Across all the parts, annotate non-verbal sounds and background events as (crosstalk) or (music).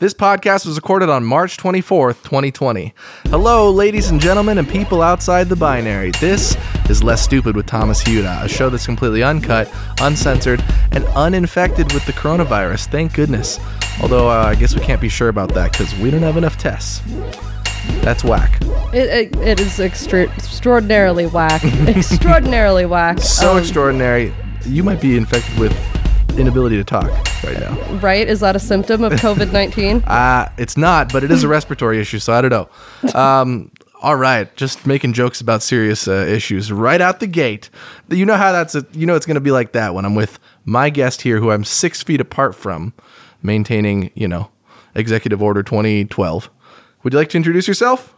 This podcast was recorded on March 24th, 2020. Hello, ladies and gentlemen, and people outside the binary. This is Less Stupid with Thomas Huda, a show that's completely uncut, uncensored, and uninfected with the coronavirus. Thank goodness. Although uh, I guess we can't be sure about that because we don't have enough tests. That's whack. It, it, it is extra- extraordinarily whack. (laughs) extraordinarily whack. So Um, extraordinary. You might be infected with inability to talk right now. Right? Is that a symptom of (laughs) COVID 19? Uh, it's not, but it is a respiratory issue, so I don't know. (laughs) Um, all right, just making jokes about serious uh, issues right out the gate. You know how that's a, you know it's going to be like that when I'm with my guest here, who I'm six feet apart from, maintaining you know Executive Order 2012. Would you like to introduce yourself?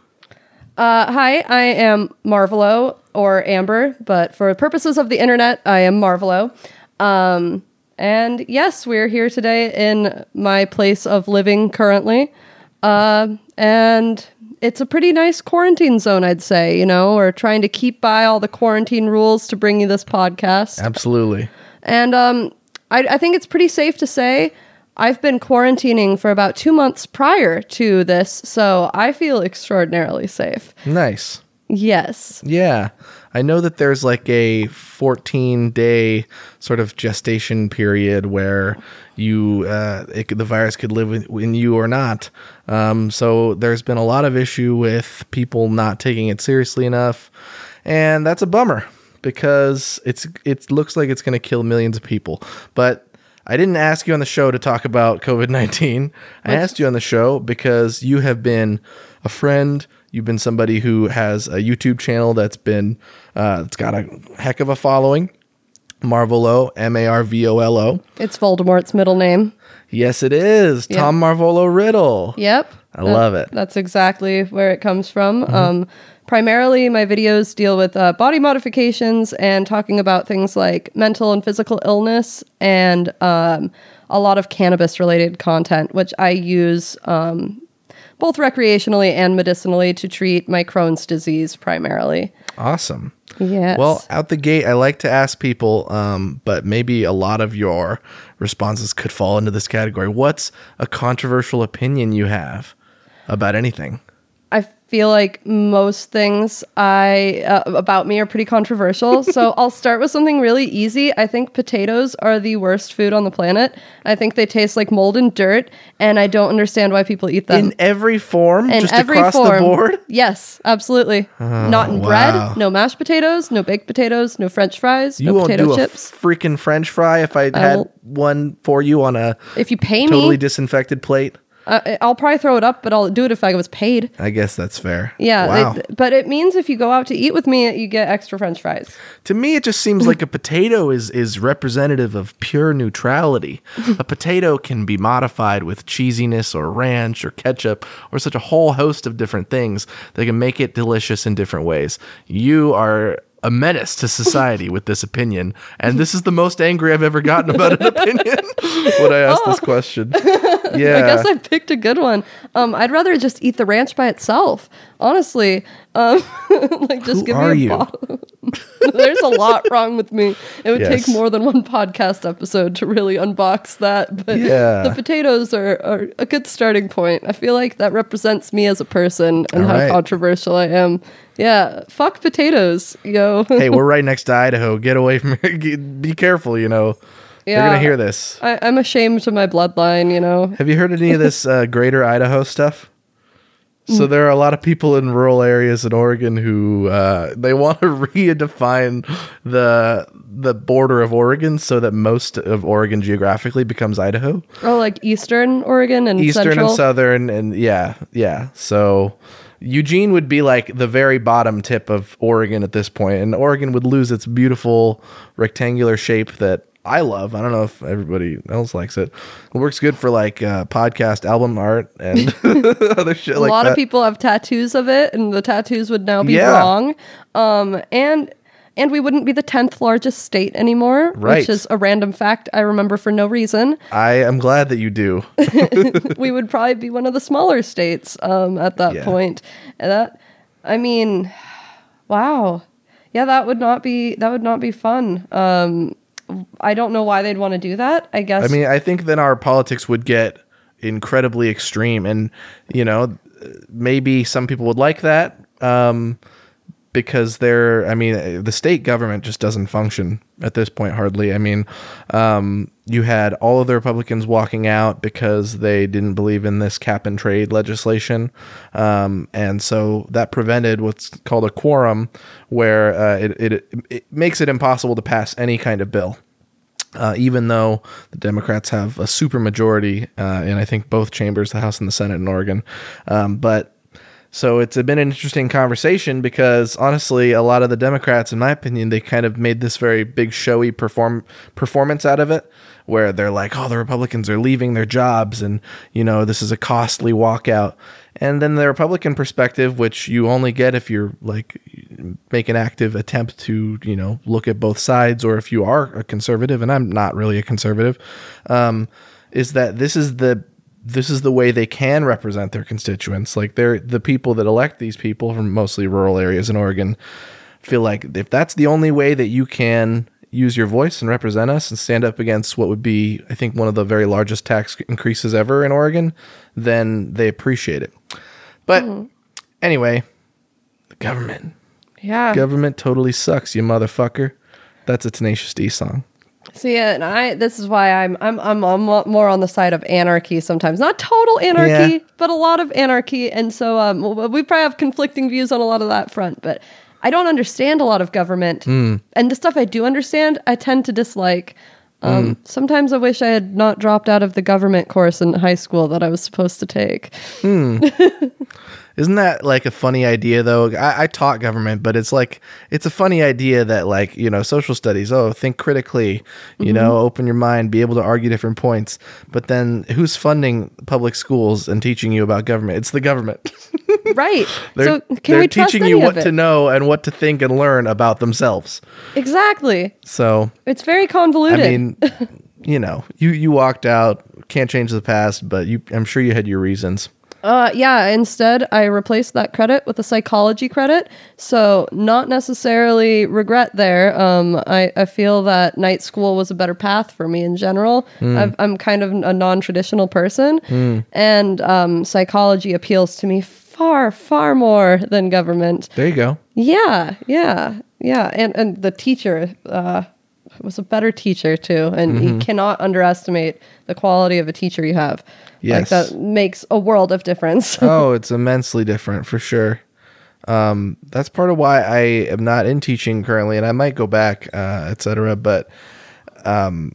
Uh, hi, I am Marvolo or Amber, but for purposes of the internet, I am Marvolo. Um, and yes, we're here today in my place of living currently. Uh, and it's a pretty nice quarantine zone, I'd say. You know, we're trying to keep by all the quarantine rules to bring you this podcast. Absolutely. And um, I, I think it's pretty safe to say I've been quarantining for about two months prior to this, so I feel extraordinarily safe. Nice. Yes. Yeah. I know that there's like a 14 day sort of gestation period where you uh, it, the virus could live in, you or not. Um, so there's been a lot of issue with people not taking it seriously enough, and that's a bummer because it's it looks like it's going to kill millions of people. But I didn't ask you on the show to talk about COVID 19. I asked you on the show because you have been a friend. You've been somebody who has a YouTube channel that's been, uh, it's got a heck of a following. Marvolo, M A R V O L O. It's Voldemort's middle name. Yes, it is. Tom Marvolo Riddle. Yep. I love it. That's exactly where it comes from. Um, primarily, my videos deal with uh, body modifications and talking about things like mental and physical illness and um, a lot of cannabis related content, which I use um, both recreationally and medicinally to treat my Crohn's disease primarily. Awesome. Yes. Well, out the gate, I like to ask people, um, but maybe a lot of your responses could fall into this category. What's a controversial opinion you have about anything? I feel like most things I uh, about me are pretty controversial. (laughs) so I'll start with something really easy. I think potatoes are the worst food on the planet. I think they taste like mold and dirt, and I don't understand why people eat them. In every form, In just every across form. the board? Oh, (laughs) Yes, absolutely. Not in wow. bread, no mashed potatoes, no baked potatoes, no French fries, You no won't potato do chips. a freaking French fry if I had will- one for you on a if you pay totally me, disinfected plate. Uh, I'll probably throw it up, but I'll do it if I was paid. I guess that's fair. Yeah, Wow. they- but it means if you go out to eat with me, you get extra French fries. to me, it just seems like a potato is is representative of pure neutrality. (laughs) a potato can be modified with cheesiness or ranch or ketchup or such a whole host of different things that can make it delicious in different ways. You are a menace to society with this opinion, and this is the most angry I've ever gotten about an opinion (laughs) when I asked this question. (laughs) Yeah, I guess I picked a good one. Um, I'd rather just eat the ranch by itself, honestly. Um, (laughs) like just Who give me a you? bottle. There's a lot wrong with me. It would Yes. take more than one podcast episode to really unbox that. But Yeah. the potatoes are, are a good starting point. I feel like that represents me as a person and All how right. controversial I am. Yeah, fuck potatoes, yo. (laughs) hey, we're right next to Idaho. Get away from here. (laughs) Be careful, you know. They're gonna hear this. I, I'm ashamed of my bloodline, you know. Have you heard any of this uh, Greater Idaho stuff? Mm. So there are a lot of people in rural areas in Oregon who uh, they want to (laughs) redefine the the border of Oregon so that most of Oregon geographically becomes Idaho, Oh, like Eastern Oregon and eastern Central. and southern, and yeah, yeah. So Eugene would be like the very bottom tip of Oregon at this point, and Oregon would lose its beautiful rectangular shape that I love. I don't know if everybody else likes it. It works good for like uh, podcast album art and (laughs) other shit a like lot that. of people have tattoos of it and the tattoos would now be Yeah. wrong um and and we wouldn't be the 10th largest state anymore Right. which is a random fact i remember for no reason I am glad that you do. (laughs) we would probably be one of the smaller states um at that Yeah. point and that i mean wow yeah that would not be that would not be fun um i don't know why they'd want to do that i guess I mean, I think then our politics would get incredibly extreme, and you know, maybe some people would like that. Um, because they're i mean the state government just doesn't function at this point hardly. I mean um, you had all of the republicans walking out because they didn't believe in this cap and trade legislation. Um, and so that prevented what's called a quorum where uh, it, it, it makes it impossible to pass any kind of bill. Uh, even though the Democrats have a supermajority uh, in, I think, both chambers, the House and the Senate in Oregon. Um, but so it's been an interesting conversation because honestly, a lot of the Democrats, in my opinion, they kind of made this very big showy perform performance out of it, where they're like, "Oh, the Republicans are leaving their jobs, and you know this is a costly walkout." And then the Republican perspective, which you only get if you're like make an active attempt to you know look at both sides, or if you are a conservative, and I'm not really a conservative, um, is that this is the this is the way they can represent their constituents. Like they're the people that elect these people from mostly rural areas in Oregon feel like if that's the only way that you can use your voice and represent us and stand up against what would be, I think, one of the very largest tax increases ever in Oregon, then they appreciate it. But mm-hmm. anyway, the government. Yeah. Government totally sucks, you motherfucker. That's a Tenacious D song. See, and I this is why I'm I'm I'm, I'm more on the side of anarchy sometimes. Not total anarchy, yeah. but a lot of anarchy. And so um, we probably have conflicting views on a lot of that front. But I don't understand a lot of government, mm. and the stuff I do understand, I tend to dislike. Um, mm. Sometimes I wish I had not dropped out of the government course in high school that I was supposed to take. Mm. (laughs) Isn't that like a funny idea though? I, I, taught government, but it's like it's a funny idea that like you know social studies. Oh, think critically. You mm-hmm. know, open your mind, be able to argue different points. But then who's funding public schools and teaching you about government? It's the government. (laughs) right. (laughs) they're, so can they're we teaching you what to know and what to think and learn about themselves. Exactly. So it's very convoluted. I mean, you know, you you walked out. Can't change the past, but you. I'm sure you had your reasons. Uh, yeah. Instead, I replaced that credit with a psychology credit. So, not necessarily regret there. Um, I, I feel that night school was a better path for me in general. Mm. i am kind of a non traditional person, mm. and um, psychology appeals to me far, far more than government. There you go. Yeah, yeah, yeah. And, and the teacher, uh, was a better teacher too, and mm-hmm. you cannot underestimate the quality of a teacher you have. Yes. Like that makes a world of difference. (laughs) oh, it's immensely different for sure. Um, that's part of why I am not in teaching currently, and I might go back, uh, etc. But um,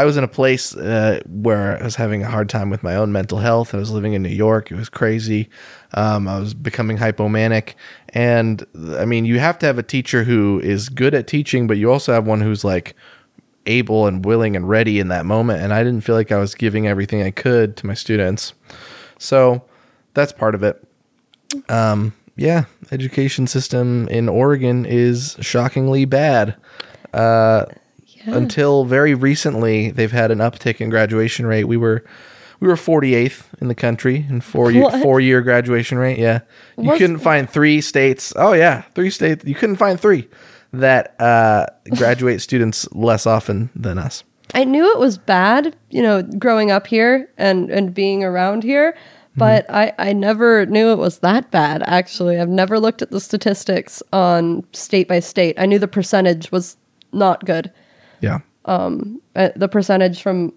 I was in a place uh, where I was having a hard time with my own mental health. I was living in New York. It was crazy. Um, I was becoming hypomanic. And I mean, you have to have a teacher who is good at teaching, but you also have one who's like able and willing and ready in that moment. And I didn't feel like I was giving everything I could to my students. So that's part of it. Um, yeah, education system in Oregon is shockingly bad. Uh, yeah. Until very recently, they've had an uptick in graduation rate. We were we were 48th in the country in four year, four year graduation rate. Yeah, you couldn't find three states. Oh yeah, three states. You couldn't find three that uh, graduate (laughs) students less often than us. I knew it was bad, you know, growing up here and, and being around here, but mm-hmm. I, I never knew it was that bad, actually. I've never looked at the statistics on state by state. I knew the percentage was not good. Yeah. Um, uh, the percentage from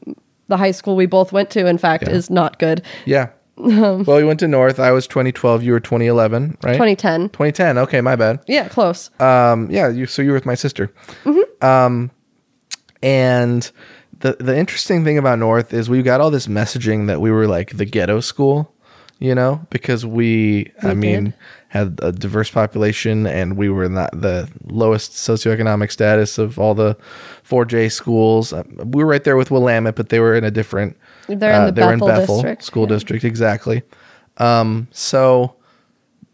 the high school we both went to, in fact, yeah. is not good. Yeah. Um, (laughs) well, you went to North. I was 2012. You were 2011, right? 2010. 2010. Okay, my bad. Yeah, close. Um, yeah. You so you were with my sister. Mm-hmm. Um, and the the interesting thing about North is we got all this messaging that we were like the ghetto school, you know, because we, we I mean, had a diverse population and we were not the lowest socioeconomic status of all the 4J schools. Uh, we were right there with Willamette, but they were in a different. They're in uh, the they Bethel, Bethel district. school yeah. district, exactly. Um, so,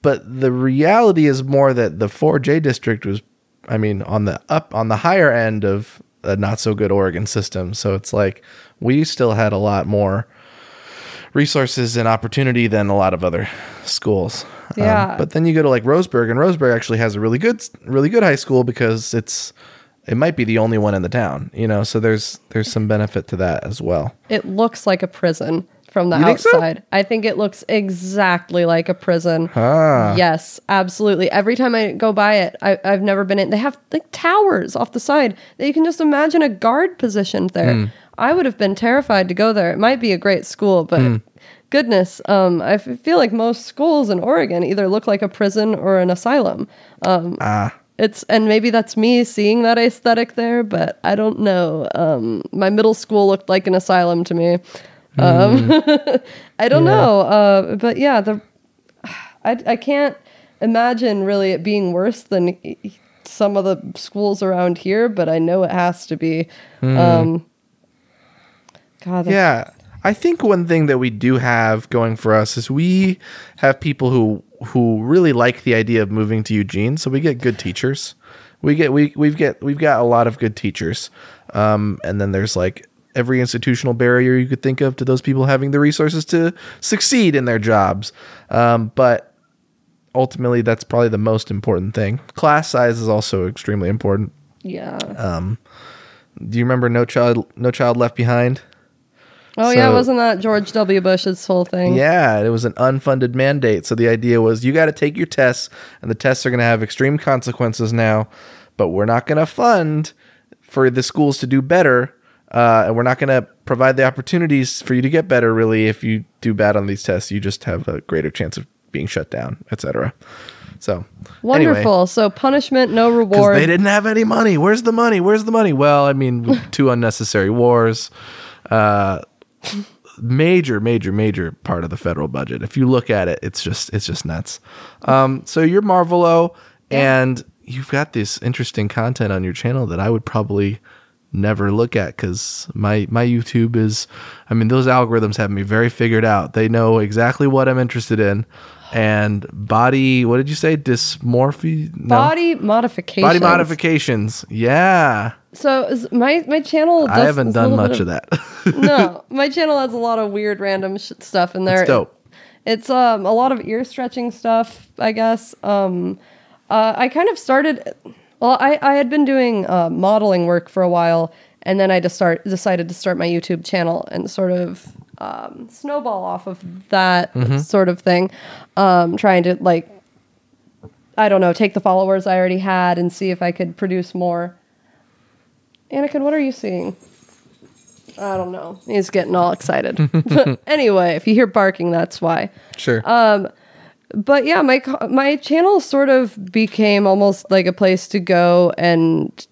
but the reality is more that the 4J district was, I mean, on the up on the higher end of a not so good Oregon system. So it's like we still had a lot more resources and opportunity than a lot of other schools. Um, yeah. Um, but then you go to like Roseburg, and Roseburg actually has a really good, really good high school because it's it might be the only one in the town. You know, so there's there's some benefit to that as well. It looks like a prison from the You think so? outside. I think it looks exactly like a prison. Ah. Yes, absolutely. Every time I go by it, I, I've never been in. They have like towers off the side that you can just imagine a guard positioned there. Hmm. I would have been terrified to go there. It might be a great school, but Hmm. Goodness, um, I f- feel like most schools in Oregon either look like a prison or an asylum. Um, Ah. it's and maybe that's me seeing that aesthetic there, but I don't know. Um, my middle school looked like an asylum to me. Um, (laughs) I don't know, uh, but yeah, the I I can't imagine really it being worse than some of the schools around here, but I know it has to be. Um, God, Yeah. I think one thing that we do have going for us is we have people who who really like the idea of moving to Eugene, so we get good teachers. We get we we've get we've got a lot of good teachers. Um, and then there's like every institutional barrier you could think of to those people having the resources to succeed in their jobs. Um, but ultimately that's probably the most important thing. Class size is also extremely important. yeah. Do you remember No Child No Child Left Behind? Oh yeah, so- wasn't that George W. Bush's whole thing? Yeah, it was an unfunded mandate. So the idea was you got to take your tests, and the tests are going to have extreme consequences now, but we're not going to fund for the schools to do better. Uh, and we're not going to provide the opportunities for you to get better, really. If you do bad on these tests, you just have a greater chance of being shut down, etc. So, Wonderful. so punishment, no reward. they didn't have any money. Where's the money? Where's the money? Well, I mean, (laughs) two unnecessary wars. Uh, major, major, major part of the federal budget. If you look at it, it's just it's just nuts. Um, so you're Marvolo, and you've got this interesting content on your channel that I would probably never look at because my my YouTube is. I mean, those algorithms have me very figured out. They know exactly what I'm interested in. And body, what did you say? Dysmorphy? No. Body modification. Body modifications. Yeah. So my my channel. Does I haven't done much bit of that. (laughs) no, (laughs) my channel has a lot of weird, random sh- stuff in there. It's dope. It's um a lot of ear stretching stuff, I guess. Um, uh, I kind of started. Well, I I had been doing uh, modeling work for a while, and then I just start decided to start my YouTube channel and sort of um, snowball off of that Mm-hmm. sort of thing. Um, trying to like, I don't know, take the followers I already had and see if I could produce more. Anakin, what are you seeing? I don't know. He's getting all excited. but (laughs) (laughs) anyway, if you hear barking, that's why. sure. But yeah, my my channel sort of became almost like a place to go and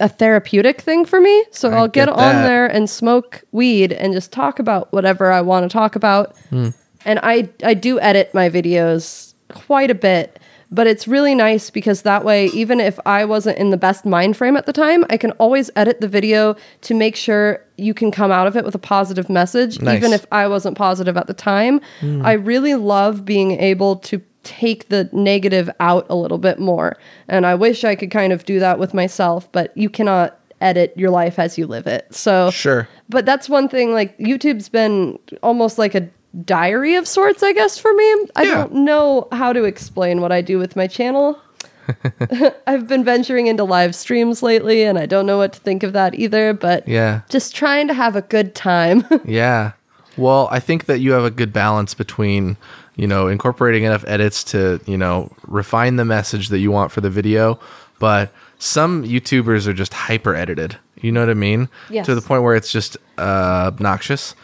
a therapeutic thing for me. So I I'll get, get on there and smoke weed and just talk about whatever I want to talk about. Hmm. And I I do edit my videos quite a bit, but it's really nice because that way even if I wasn't in the best mind frame at the time, I can always edit the video to make sure you can come out of it with a positive message Nice. even if I wasn't positive at the time. I really love being able to take the negative out a little bit more. And I wish I could kind of do that with myself, but you cannot edit your life as you live it. So Sure. But that's one thing like YouTube's been almost like a diary of sorts, I guess for me. I Yeah. don't know how to explain what I do with my channel. (laughs) I've been venturing into live streams lately and I don't know what to think of that either, but yeah. just trying to have a good time. (laughs) Yeah. Well, I think that you have a good balance between, you know, incorporating enough edits to, you know, refine the message that you want for the video, but some YouTubers are just hyper edited. You know what I mean? Yes. To the point where it's just uh, obnoxious.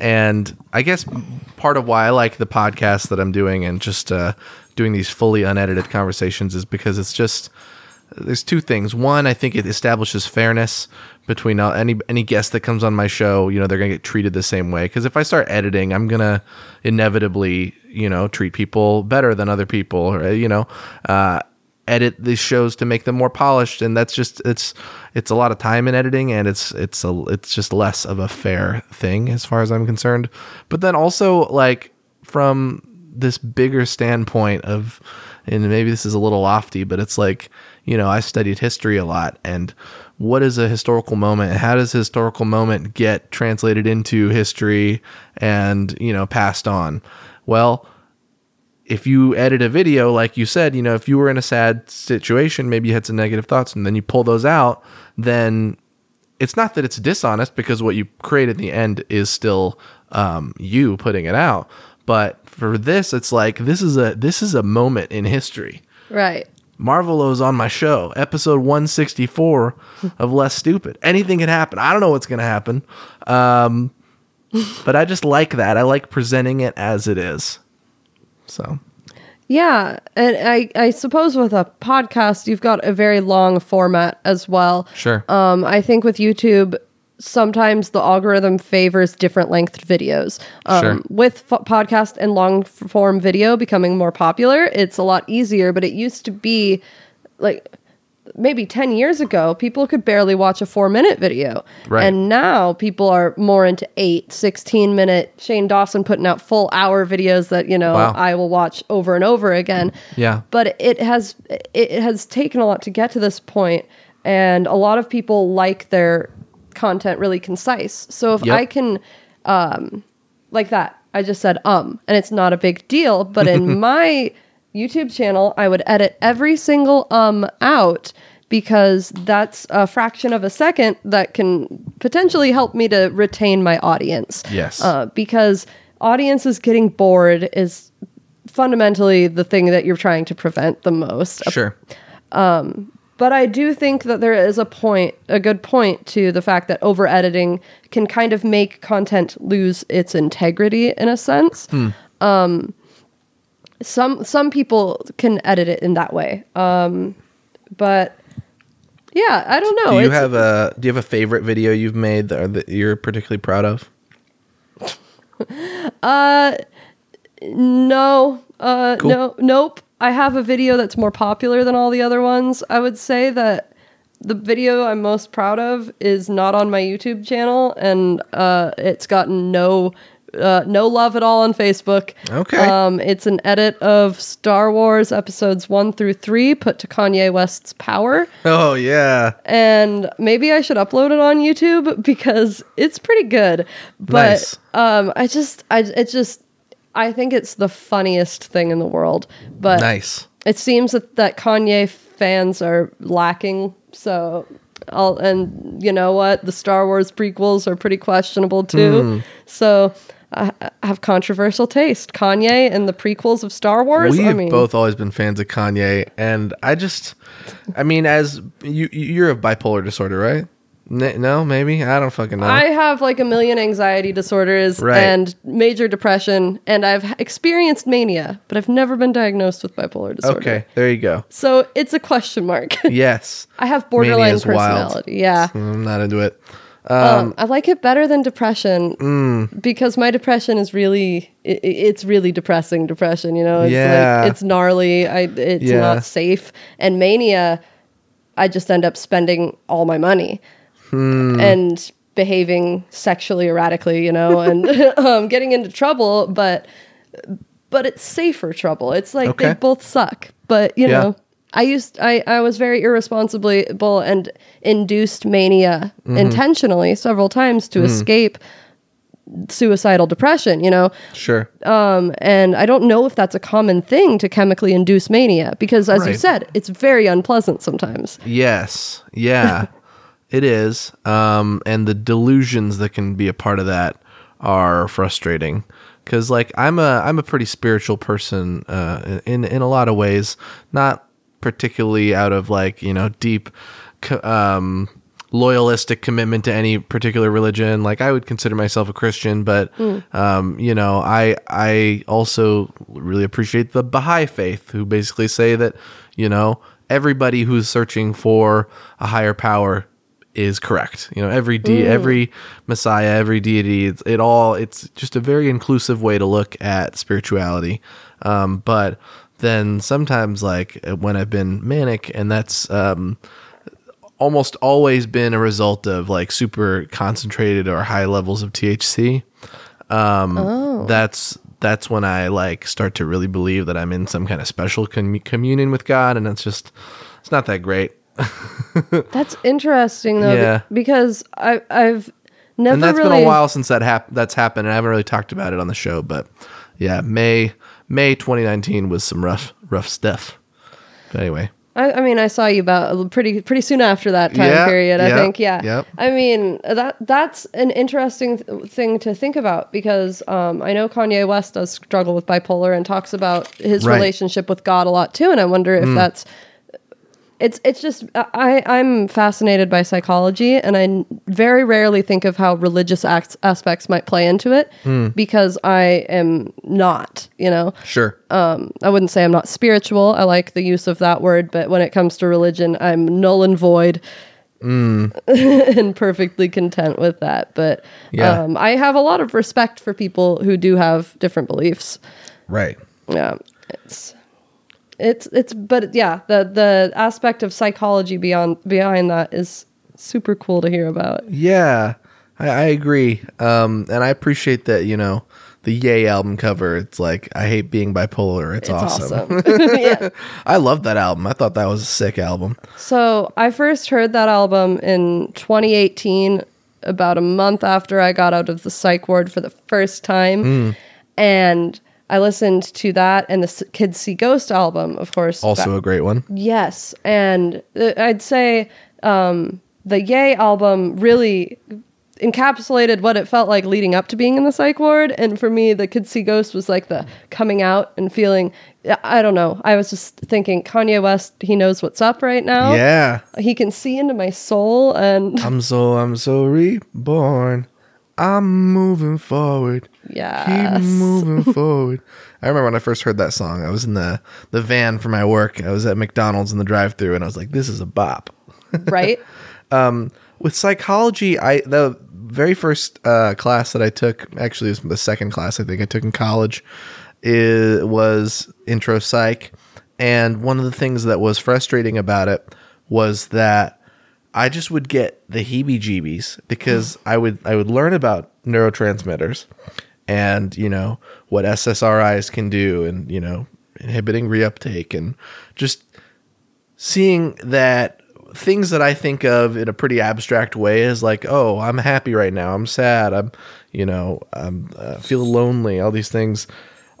And I guess part of why I like the podcast that I'm doing and just uh, doing these fully unedited conversations is because it's just there's two things. One, I think it establishes fairness between uh, any any guest that comes on my show. You know, they're gonna get treated the same way. Because if I start editing, I'm gonna inevitably, you know, treat people better than other people. You know, uh, edit these shows to make them more polished, and that's just it's it's a lot of time in editing, and it's it's a it's just less of a fair thing as far as I'm concerned. But then also like from this bigger standpoint of and maybe this is a little lofty but it's like you know i studied history a lot and what is a historical moment how does historical moment get translated into history and you know passed on well if you edit a video like you said you know if you were in a sad situation maybe you had some negative thoughts and then you pull those out then it's not that it's dishonest because what you create in the end is still um, you putting it out. But for this, it's like this is a this is a moment in history. Right. Marvolo's on my show, episode 164 of Less Stupid. Anything can happen. I don't know what's going to happen. Um, but I just like that. I like presenting it as it is. So, Yeah, and I I suppose with a podcast you've got a very long format as well. sure. Um, I think with YouTube, sometimes the algorithm favors different lengthed videos. Um, Sure. With f- podcast and long form video becoming more popular, it's a lot easier. But it used to be like maybe 10 years ago, people could barely watch a four minute video. Right. And now people are more into eight, 16 minute Shane Dawson putting out full hour videos that, you know, Wow. I will watch over and over again Yeah. but it has it has taken a lot to get to this point and a lot of people like their content really concise so if Yep. i can um like that i just said um and it's not a big deal but in (laughs) my youtube channel i would edit every single um out because that's a fraction of a second that can potentially help me to retain my audience Yes. uh, because audiences getting bored is fundamentally the thing that you're trying to prevent the most. sure. But I do think that there is a point, a good point to the fact that over editing can kind of make content lose its integrity in a sense. Um, some some people can edit it in that way, um, but yeah, I don't know. Do you It's- have a do you have a favorite video you've made that, that you're particularly proud of? (laughs) Uh, no, uh, Cool. no, nope. I have a video that's more popular than all the other ones. I would say that the video I'm most proud of is not on my YouTube channel, and uh, it's gotten no. Uh, no love at all on Facebook. Okay. Um, it's an edit of Star Wars episodes one through three put to Kanye West's Power, Oh yeah. and maybe I should upload it on YouTube because it's pretty good. But Nice. um, I just, I, it just, I think it's the funniest thing in the world. But Nice. it seems that, that Kanye fans are lacking. So, I'll, and you know what? The Star Wars prequels are pretty questionable too. Hmm. So, I have controversial taste. Kanye and the prequels of Star Wars. We've I mean, both always been fans of Kanye, and I just, I mean, as you you're of bipolar disorder, right? N- no, maybe I don't fucking know. I have like a million anxiety disorders Right. and major depression, and I've experienced mania, but I've never been diagnosed with bipolar disorder. okay, there you go. So it's a question mark. (laughs) Yes, I have borderline Mania's wild. personality. Yeah. I'm not into it. Um, I like it better than depression Mm. because my depression is really i i- it's really depressing depression, you know. It's Yeah. like it's gnarly. I it's Yeah. not safe. And mania I just end up spending all my money Hmm. and behaving sexually erratically, you know, and (laughs) (laughs) um, getting into trouble, but but it's safer trouble. It's like they both suck. But you Yeah. know, I used I, I was very irresponsible and induced mania Mm-hmm. intentionally several times Mm. to escape suicidal depression, you know. Sure. Um, and I don't know if that's a common thing to chemically induce mania because as you said, it's very unpleasant sometimes. Yes. Yeah. (laughs) it is. Um, and the delusions that can be a part of that are frustrating. Cause like I'm a I'm a pretty spiritual person uh, in in a lot of ways, not particularly out of like you know deep um, loyalistic commitment to any particular religion. Like I would consider myself a Christian, but um, you know I I also really appreciate the Baha'i faith, who basically say that you know everybody who's searching for a higher power is correct. You know, every de- every messiah, every deity, it's, it all it's just a very inclusive way to look at spirituality. Um, but then sometimes, like when I've been manic, and that's um, almost always been a result of like super concentrated or high levels of THC. Um, That's that's when I like start to really believe that I'm in some kind of special com- communion with God, and it's just it's not that great. That's interesting though, Yeah. because I I've never and that's really been a while since that hap- that's happened and i haven't really talked about it on the show but yeah may may 2019 was some rough rough stuff but anyway I, I mean, I saw you about pretty pretty soon after that time Yeah, period. I think, yeah. yep. I mean, that that's an interesting th- thing to think about because um, I know Kanye West does struggle with bipolar and talks about his Right. relationship with God a lot too. And I wonder if that's it's it's just I I'm fascinated by psychology and I very rarely think of how religious acts, aspects might play into it because I am not, you know. Sure. Um, I wouldn't say I'm not spiritual. I like the use of that word, but when it comes to religion, I'm null and void. (laughs) and perfectly content with that. But Yeah. um, I have a lot of respect for people who do have different beliefs. right. Yeah, it's it's it's but yeah, the the aspect of psychology beyond behind that is super cool to hear about. Yeah, I, I agree. Um, and I appreciate that, you know, the Ye album cover. It's like, I hate being bipolar. It's, It's awesome. awesome. (laughs) (laughs) yeah. I love that album. I thought that was a sick album. So I first heard that album in 2018, about a month after I got out of the psych ward for the first time, Hmm. and I listened to that and the S- Kids See Ghost album, of course. Also back- a great one. yes, and uh, I'd say um, the Ye album really encapsulated what it felt like leading up to being in the psych ward and for me the kids see ghost was like the coming out and feeling i don't know i was just thinking kanye west he knows what's up right now Yeah. he can see into my soul and I'm so, I'm so reborn. I'm moving forward. Yeah Keep moving forward. I remember when I first heard that song. I was in the, the van for my work. I was at McDonald's in the drive through and I was like, this is a bop. (laughs) right with psychology i the very first uh, class that i took actually it was the second class i think i took in college it was intro psych and one of the things that was frustrating about it was that i just would get the heebie jeebies because i would i would learn about neurotransmitters and you know what ssris can do and you know inhibiting reuptake and just seeing that things that I think of in a pretty abstract way is like, oh, I'm happy right now. I'm sad. I'm, you know, I'm uh, feel lonely. All these things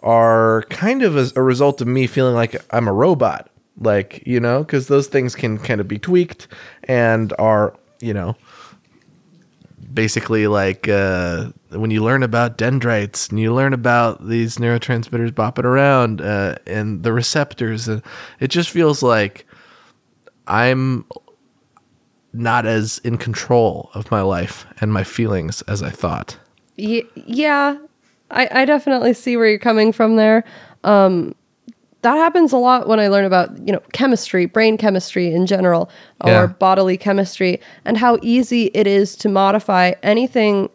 are kind of a, a result of me feeling like I'm a robot. Like, you know, because those things can kind of be tweaked and are, you know, basically like uh, when you learn about dendrites and you learn about these neurotransmitters bopping around uh, and the receptors, uh, it just feels like I'm not as in control of my life and my feelings as I thought. Ye- yeah I, I definitely see where you're coming from there um, that happens a lot when i learn about you know chemistry brain chemistry in general or Yeah. bodily chemistry and how easy it is to modify anything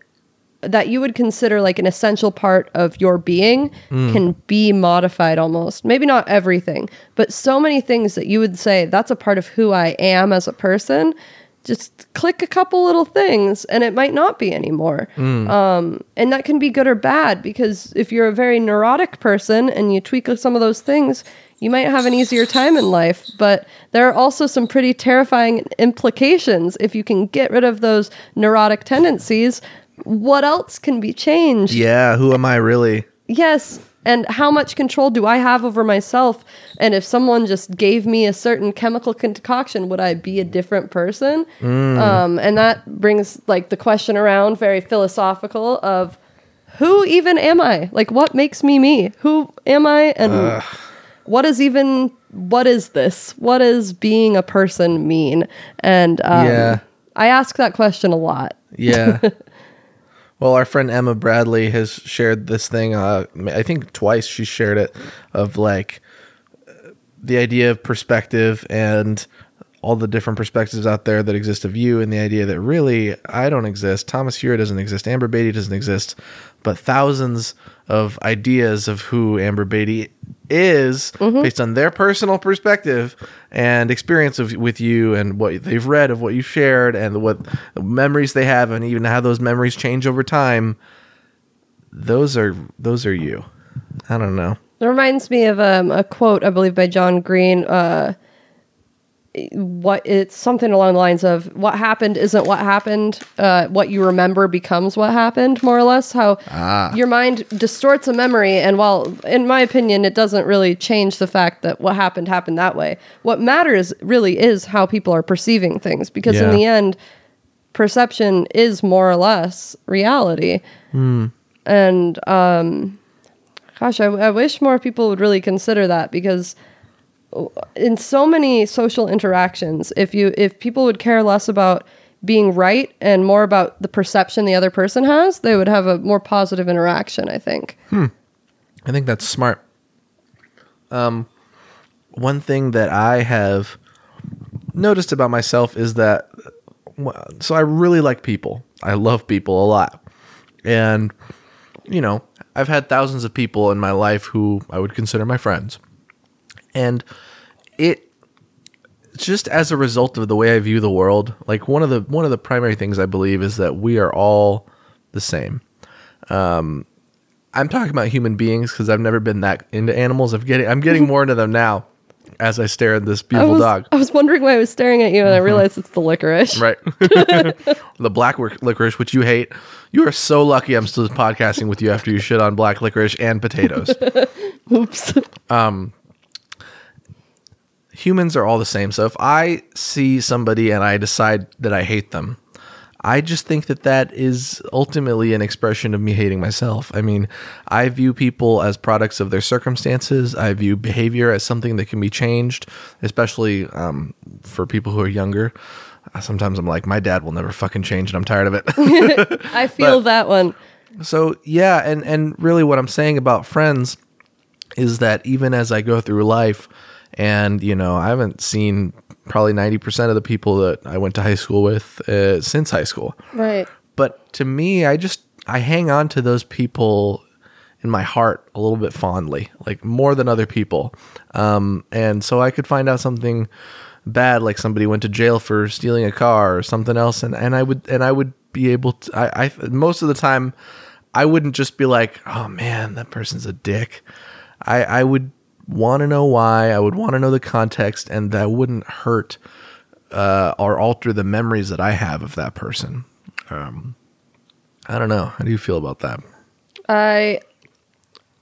that you would consider like an essential part of your being hmm. can be modified almost. Maybe not everything, but so many things that you would say that's a part of who I am as a person. Just click a couple little things and it might not be anymore. Um, and that can be good or bad because if you're a very neurotic person and you tweak some of those things, you might have an easier time in life. But there are also some pretty terrifying implications if you can get rid of those neurotic tendencies. What else can be changed? Yeah, who am I really? Yes. And how much control do I have over myself? And if someone just gave me a certain chemical concoction, would I be a different person? Um, and that brings like the question around, very philosophical, of who even am I? Like, what makes me me? Who am I? And what is even what is this? What does being a person mean? And um, Yeah. I ask that question a lot. Yeah. (laughs) well, our friend Emma Bradley has shared this thing. Uh, I think twice she shared it of like the idea of perspective and all the different perspectives out there that exist of you, and the idea that really I don't exist. Thomas Fuhrer doesn't exist. Amber Batey doesn't exist. But thousands of ideas of who Amber Batey is based on their personal perspective and experience of, with you and what they've read of what you shared and what memories they have and even how those memories change over time. Those are those are you. I don't know. It reminds me of um, a quote, I believe, by John Green. Uh, what it's something along the lines of what happened isn't what happened. Uh, what you remember becomes what happened, more or less. How your mind distorts a memory, and while, in my opinion, it doesn't really change the fact that what happened happened that way. What matters really is how people are perceiving things, because in the end, perception is more or less reality. And um, gosh, I, I wish more people would really consider that because in so many social interactions, if you if people would care less about being right and more about the perception the other person has, they would have a more positive interaction. I think. I think that's smart. Um, one thing that I have noticed about myself is that, so I really like people. I love people a lot, and you know, I've had thousands of people in my life who I would consider my friends, and it just as a result of the way I view the world. Like one of the one of the primary things I believe is that we are all the same. Um, I'm talking about human beings because I've never been that into animals. I'm getting I'm getting (laughs) more into them now as I stare at this I beautiful was, dog. I was wondering why I was staring at you, and I (laughs) realized it's the licorice. Right, (laughs) the black licorice, which you hate. You are so lucky. I'm still podcasting with you after you shit on black licorice and potatoes. Oops. Humans are all the same. So if I see somebody and I decide that I hate them, I just think that that is ultimately an expression of me hating myself. I mean, I view people as products of their circumstances. I view behavior as something that can be changed, especially um, for people who are younger. Uh, Sometimes I'm like, my dad will never fucking change, and I'm tired of it. (laughs) I (laughs) feel that one. So yeah, and and really what I'm saying about friends is that even as I go through life, and you know, I haven't seen probably 90% of the people that I went to high school with uh, since high school. Right. But to me, I just I hang on to those people in my heart a little bit fondly, like more than other people. Um, and so I could find out something bad, like somebody went to jail for stealing a car or something else, and, and I would and I would be able to. I, I most of the time, I wouldn't just be like, oh man, that person's a dick. I I would want to know why. I would want to know the context, and that wouldn't hurt uh, or alter the memories that I have of that person. Um, I don't know. How do you feel about that? I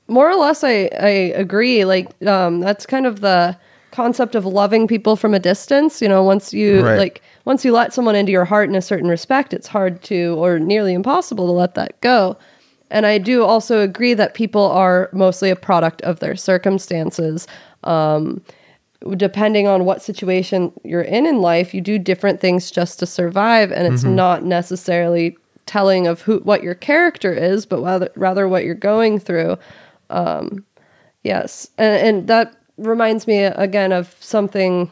more or less I, I agree. Like um, that's kind of the concept of loving people from a distance. You know, once you Right. like once you let someone into your heart in a certain respect, it's hard to or nearly impossible to let that go. And I do also agree that people are mostly a product of their circumstances. Um, depending on what situation you're in in life, you do different things just to survive, and it's not necessarily telling of who what your character is, but rather rather what you're going through. Um, yes, and, and that reminds me again of something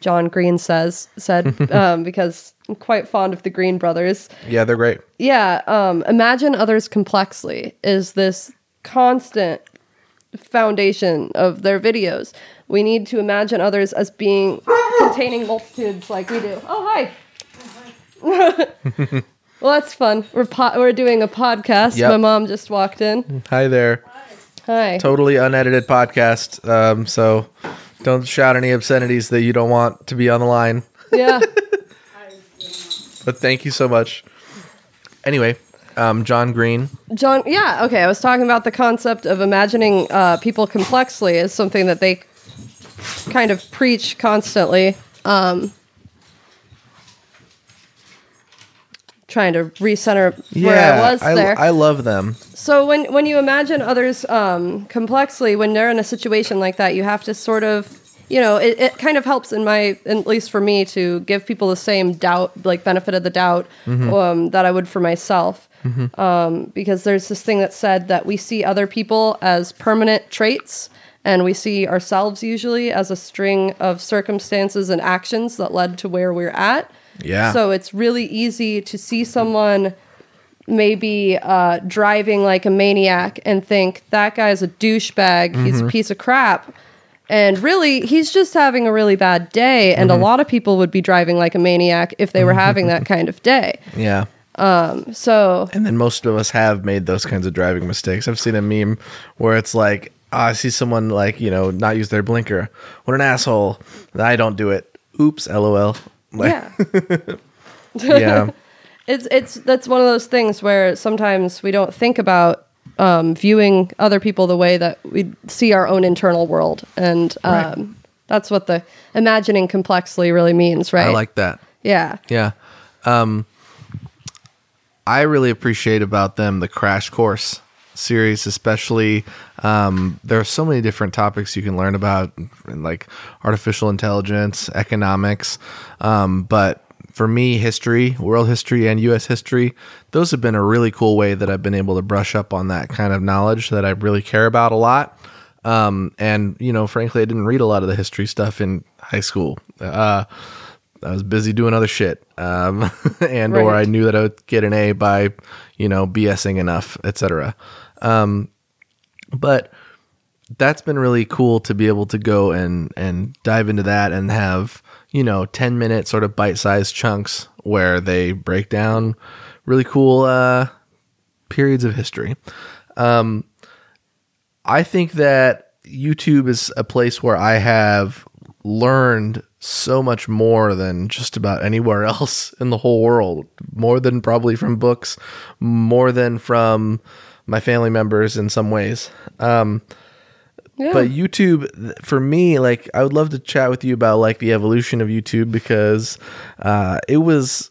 John Green says said (laughs) um, because I'm quite fond of the Green Brothers. Yeah, they're great. Yeah, um, imagine others complexly is this constant foundation of their videos. We need to imagine others as being containing multitudes like we do. Oh, hi. (laughs) well, that's fun. We're po- we're doing a podcast. Yep. My mom just walked in. Hi there. Hi. Totally unedited podcast. Um, so don't shout any obscenities that you don't want to be on the line. Yeah. (laughs) But thank you so much. Anyway, um, John Green. John, yeah, okay. I was talking about the concept of imagining uh, people complexly as something that they kind of preach constantly. Um, trying to recenter where I was I, there. I love them. so when when you imagine others um, complexly, when they're in a situation like that, you have to sort of, you know, it, it kind of helps in my, at least for me, to give people the same doubt, like benefit of the doubt, um, that I would for myself. Um, because there's this thing that said that we see other people as permanent traits, and we see ourselves usually as a string of circumstances and actions that led to where we're at. Yeah. So it's really easy to see someone maybe uh, driving like a maniac and think that guy's a douchebag, he's a piece of crap. And really, he's just having a really bad day. And a lot of people would be driving like a maniac if they were having that kind of day. Yeah. Um, So, And then most of us have made those kinds of driving mistakes. I've seen a meme where it's like, oh, I see someone like, you know, not use their blinker. What an asshole. I don't do it. oops, lol. Like, yeah. (laughs) yeah. (laughs) It's it's that's one of those things where sometimes we don't think about um, viewing other people the way that we see our own internal world, and um, Right. that's what the imagining complexly really means, right? I like that. yeah, Yeah. Um, I really appreciate about them the crash course series, especially. Um, there are so many different topics you can learn about, like artificial intelligence, economics. Um, but for me, history, world history, and U.S. history, those have been a really cool way that I've been able to brush up on that kind of knowledge that I really care about a lot. Um, and you know, frankly, I didn't read a lot of the history stuff in high school. Uh, I was busy doing other shit, um, (laughs) and or I knew that I would get an A by, you know, BSing enough, etc. Um, but that's been really cool to be able to go and and dive into that and have you know 10 minute sort of bite-sized chunks where they break down really cool uh periods of history. Um i think that youtube is a place where i have learned so much more than just about anywhere (laughs) else in the whole world more than probably from books more than from my family members in some ways um yeah. but YouTube, for me, like I would love to chat with you about like the evolution of YouTube because uh, it was.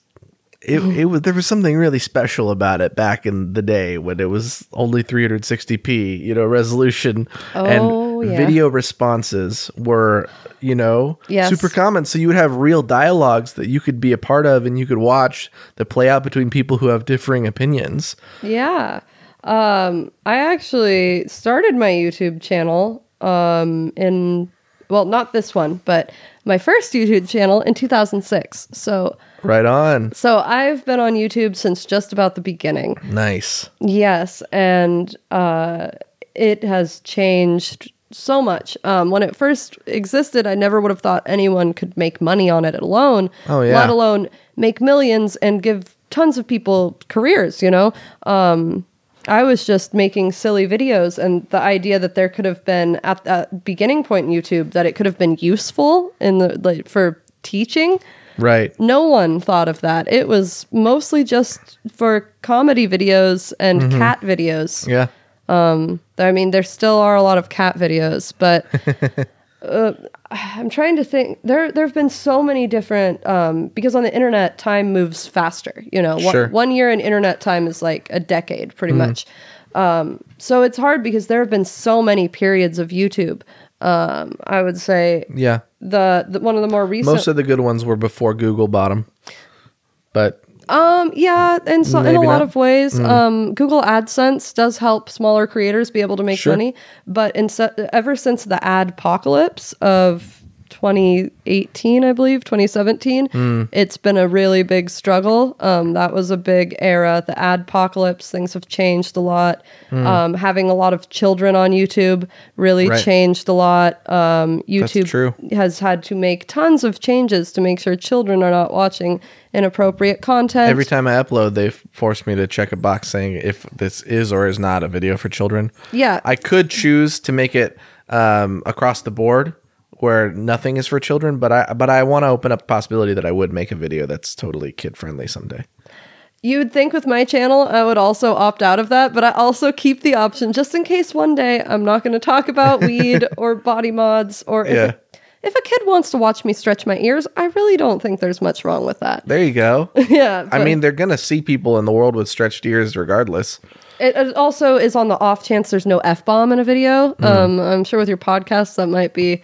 It, it was there was something really special about it back in the day when it was only 360p you know resolution Oh, and yeah. video responses were you know Yes. super common so you would have real dialogues that you could be a part of and you could watch that play out between people who have differing opinions Yeah. Um, I actually started my YouTube channel um, in, well, not this one, but my first YouTube channel in 2006. So, right on so I've been on YouTube since just about the beginning. nice Yes, and uh, it has changed so much. Um, when it first existed, I never would have thought anyone could make money on it alone. Oh, yeah. Let alone make millions and give tons of people careers. You know, um, I was just making silly videos, and the idea that there could have been at that beginning point in YouTube that it could have been useful in the like for teaching. right No one thought of that. It was mostly just for comedy videos and cat videos. yeah Um, I mean, there still are a lot of cat videos, but (laughs) uh, I'm trying to think. There, there have been so many different um, because on the internet, time moves faster. You know, one, Sure. one year in internet time is like a decade, pretty much. Um, so it's hard because there have been so many periods of YouTube. Um, I would say yeah the, the one of the more recent. Most of the good ones were before Google bought them, but Um, yeah, in so, in a Maybe lot not. of ways, um, Google AdSense does help smaller creators be able to make Sure. money. But in, ever since the ad apocalypse of 2018, I believe 2017, Hmm. it's been a really big struggle. Um, that was a big era. The ad apocalypse things have changed a lot. Um, having a lot of children on YouTube really. Right. changed a lot. Um, YouTube has had to make tons of changes to make sure children are not watching inappropriate content. every time I upload, they force me to check a box saying if this is or is not a video for children. Yeah. I could choose to make it um, across the board where nothing is for children, but I but I want to open up the possibility that I would make a video that's totally kid friendly someday. You would think with my channel, I would also opt out of that, but I also keep the option just in case one day I'm not going to talk about (laughs) weed or body mods or if, Yeah. a, if a kid wants to watch me stretch my ears, I really don't think there's much wrong with that. There you go. (laughs) yeah. I mean, they're gonna see people in the world with stretched ears regardless. it, it also is on the off chance there's no F bomb in a video. Hmm. Um, I'm sure with your podcast, that might be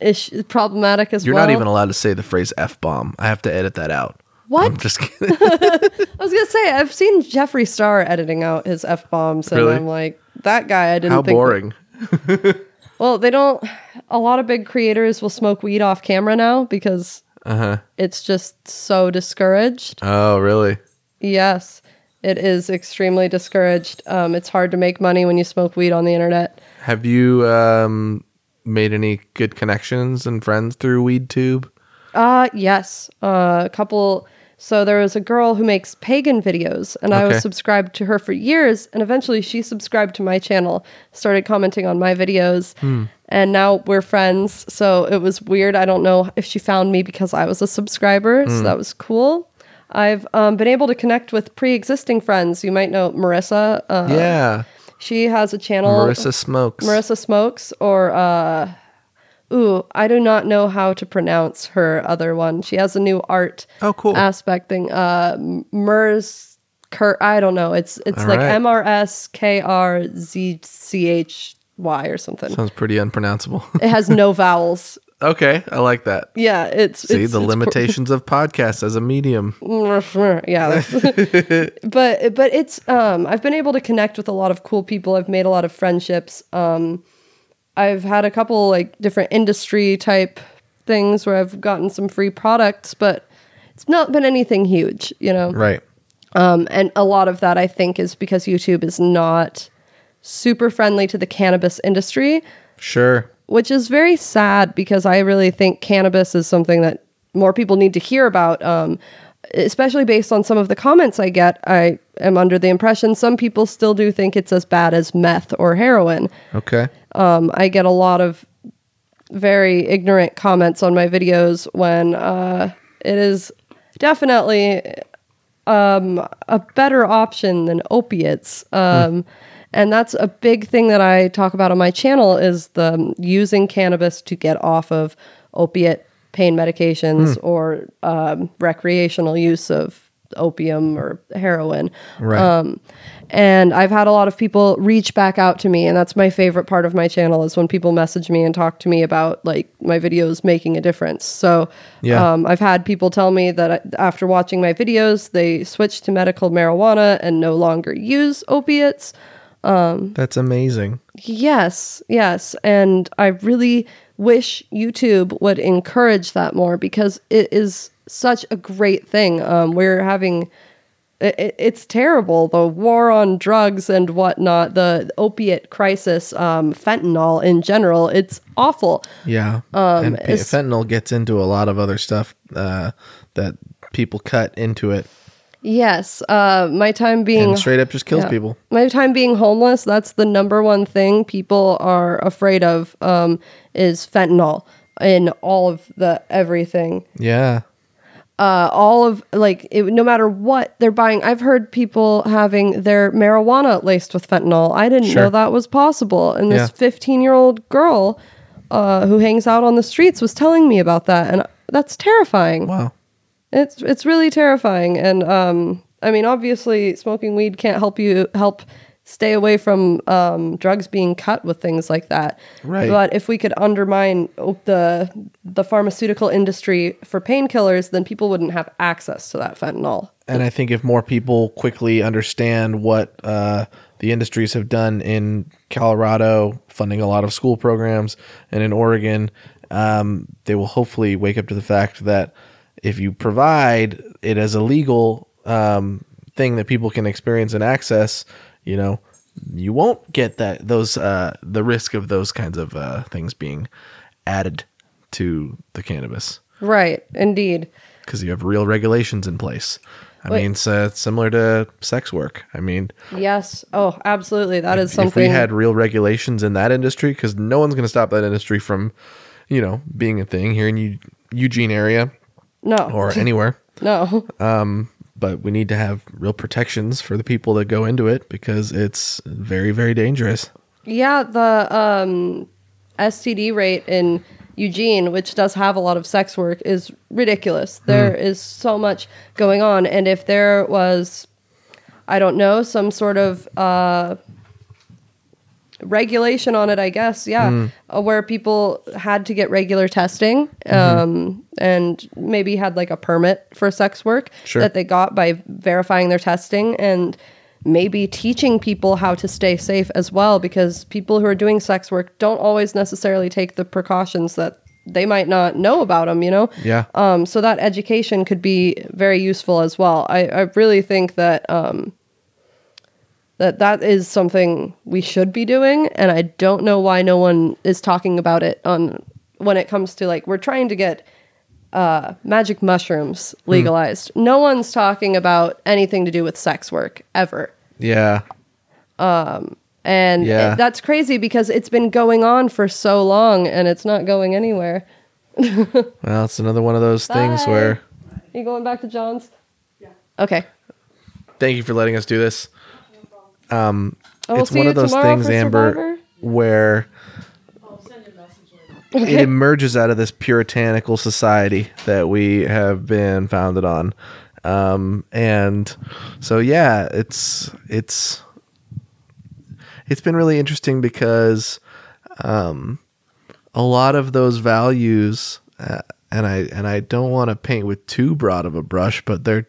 ish- problematic as well. You're well. not even allowed to say the phrase f bomb. I have to edit that out. What? I'm (laughs) just (laughs) kidding. I was gonna say I've seen Jeffree Star editing out his f bombs, and Really? I'm like, that guy. I didn't. How think boring. (laughs) Well, they don't. A lot of big creators will smoke weed off camera now because Uh huh. it's just so discouraged. Oh, really? Yes, it is extremely discouraged. Um, it's hard to make money when you smoke weed on the internet. Have you um, made any good connections and friends through WeedTube? Uh yes. Uh, a couple. So there was a girl who makes pagan videos, and I Okay. was subscribed to her for years. And eventually, she subscribed to my channel, started commenting on my videos, and now we're friends. So it was weird. I don't know if she found me because I was a subscriber. So that was cool. I've um, been able to connect with pre-existing friends. You might know Marissa. Uh, yeah. She has a channel. Marissa Smokes. Marissa Smokes or uh ooh, I do not know how to pronounce her other one. She has a new art Oh, cool. aspect thing. Uh Mers Kurt I don't know. It's it's All like right. M R S K R Z C H Y or something. Sounds pretty unpronounceable. it has no (laughs) vowels. Okay, I like that. Yeah, it's See it's, the it's limitations of podcasts as a medium. (laughs) yeah (laughs) but but it's um i've been able to connect with a lot of cool people i've made a lot of friendships um i've had a couple like different industry type things where i've gotten some free products but it's not been anything huge you know Right. um and a lot of that i think is because youtube is not super friendly to the cannabis industry Sure. Which is very sad because I really think cannabis is something that more people need to hear about. Um, especially based on some of the comments I get, I am under the impression some people still do think it's as bad as meth or heroin. Okay. Um, I get a lot of very ignorant comments on my videos when uh, it is definitely um, a better option than opiates. Um, And that's a big thing that I talk about on my channel is the using cannabis to get off of opiate pain medications or um, recreational use of opium or heroin. Right. Um, and I've had a lot of people reach back out to me, and that's my favorite part of my channel is when people message me and talk to me about like my videos making a difference. So, Yeah. um, I've had people tell me that after watching my videos, they switched to medical marijuana and no longer use opiates. That's amazing. Yes, yes. And I really wish YouTube would encourage that more because it is such a great thing. Um, we're having, it, it's terrible the war on drugs and whatnot, the opiate crisis, um, fentanyl in general. It's awful. Yeah. and Um, it's- fentanyl gets into a lot of other stuff uh, that people cut into it Yes. Uh, my time being and straight up just kills Yeah. people. My time being homeless, that's the number one thing people are afraid of um, is fentanyl in all of the everything. Yeah. Uh, all of like it, no matter what they're buying. I've heard people having their marijuana laced with fentanyl. I didn't Sure. know that was possible. And this Yeah. 15 year old girl uh, who hangs out on the streets was telling me about that, and that's terrifying. Wow. It's it's really terrifying, and um, I mean, obviously, smoking weed can't help you help stay away from um, drugs being cut with things like that. Right. But if we could undermine the the pharmaceutical industry for painkillers, then people wouldn't have access to that fentanyl. And I think if more people quickly understand what uh, the industries have done in Colorado, funding a lot of school programs, and in Oregon, um, they will hopefully wake up to the fact that if you provide it as a legal um, thing that people can experience and access, you know, you won't get that those uh, the risk of those kinds of uh, things being added to the cannabis Right. Indeed. because you have real regulations in place. I Wait. mean, it's uh, similar to sex work. I mean, Yes. Oh, absolutely. That is something. if we had real regulations in that industry, because no one's going to stop that industry from, you know, being a thing here in Eu- Eugene area no. or anywhere. (laughs) no. But we need to have real protections for the people that go into it because it's very, very dangerous. Yeah, the um, STD rate in Eugene, which does have a lot of sex work, is ridiculous. There is so much going on, and if there was, I don't know, some sort of uh, regulation on it, I guess, yeah, uh, where people had to get regular testing, um, and maybe had like a permit for sex work Sure. that they got by verifying their testing and maybe teaching people how to stay safe as well because people who are doing sex work don't always necessarily take the precautions that they might not know about them you know Yeah. um, so that education could be very useful as well i, I really think that um, that that is something we should be doing and i don't know why no one is talking about it on when it comes to like we're trying to get uh, magic mushrooms legalized no one's talking about anything to do with sex work ever Yeah. And Yeah. it- that's crazy because it's been going on for so long and it's not going anywhere. (laughs) Well, it's another one of those things Bye. where you going back to John's? Yeah. Okay. thank you for letting us do this. Um, will it's one of those things, Amber, Survivor. where it emerges out of this puritanical society that we have been founded on. Um, and so yeah, it's it's it's been really interesting because um, a lot of those values, uh, and I and I don't want to paint with too broad of a brush, but they're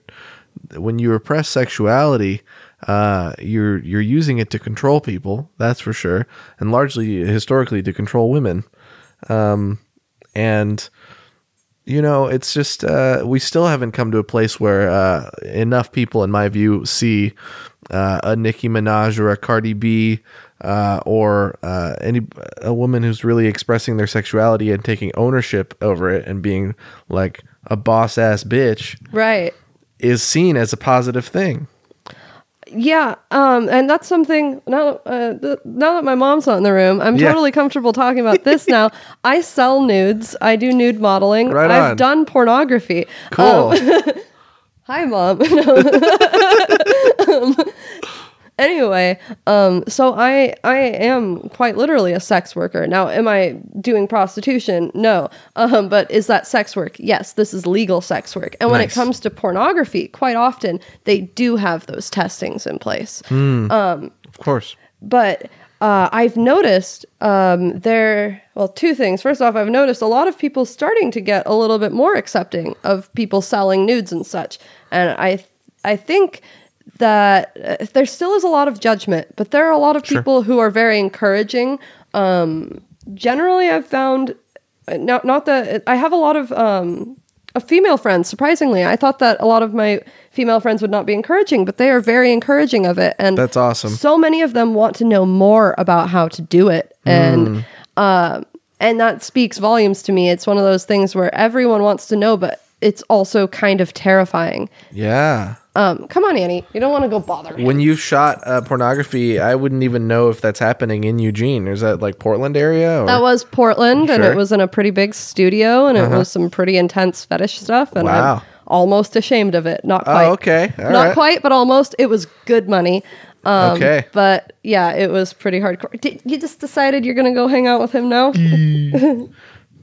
when you repress sexuality, uh, you're you're using it to control people. That's for sure, and largely historically to control women. Um, and you know, it's just uh, we still haven't come to a place where uh, enough people, in my view, see uh, a Nicki Minaj or a Cardi B uh, or uh, any a woman who's really expressing their sexuality and taking ownership over it and being like a boss ass bitch Right. is seen as a positive thing. Yeah, um, and that's something now. Uh, th- now that my mom's not in the room, I'm Yeah. totally comfortable talking about this. (laughs) now, I sell nudes. I do nude modeling. Right I've on. done pornography. Cool. (laughs) Hi, mom. (laughs) Um, anyway, um, so I I am quite literally a sex worker. Now, am I doing prostitution? No. Um, but is that sex work? Yes, this is legal sex work. And when it comes to pornography, quite often they do have those testings in place. of course. But uh, I've noticed um, there, well, two things. First off, I've noticed a lot of people starting to get a little bit more accepting of people selling nudes and such. And I, I think that uh, there still is a lot of judgment, but there are a lot of Sure. people who are very encouraging. Um, generally, I've found not not that I have a lot of um, of female friends. Surprisingly, I thought that a lot of my female friends would not be encouraging, but they are very encouraging of it. And That's awesome. so many of them want to know more about how to do it and uh, and that speaks volumes to me it's one of those things where everyone wants to know but it's also kind of terrifying Yeah. Um, come on annie you don't want to go bother him. When you shot uh, pornography, I wouldn't even know if that's happening in Eugene. Is that like Portland area? Or? that was portland and Sure. Uh-huh. it was in a pretty big studio and it was some pretty intense fetish stuff and Wow. i'm almost ashamed of it not quite oh, okay. All not right. quite but almost it was good money um, Okay. but yeah it was pretty hardcore Did, you just decided you're gonna go hang out with him now (laughs)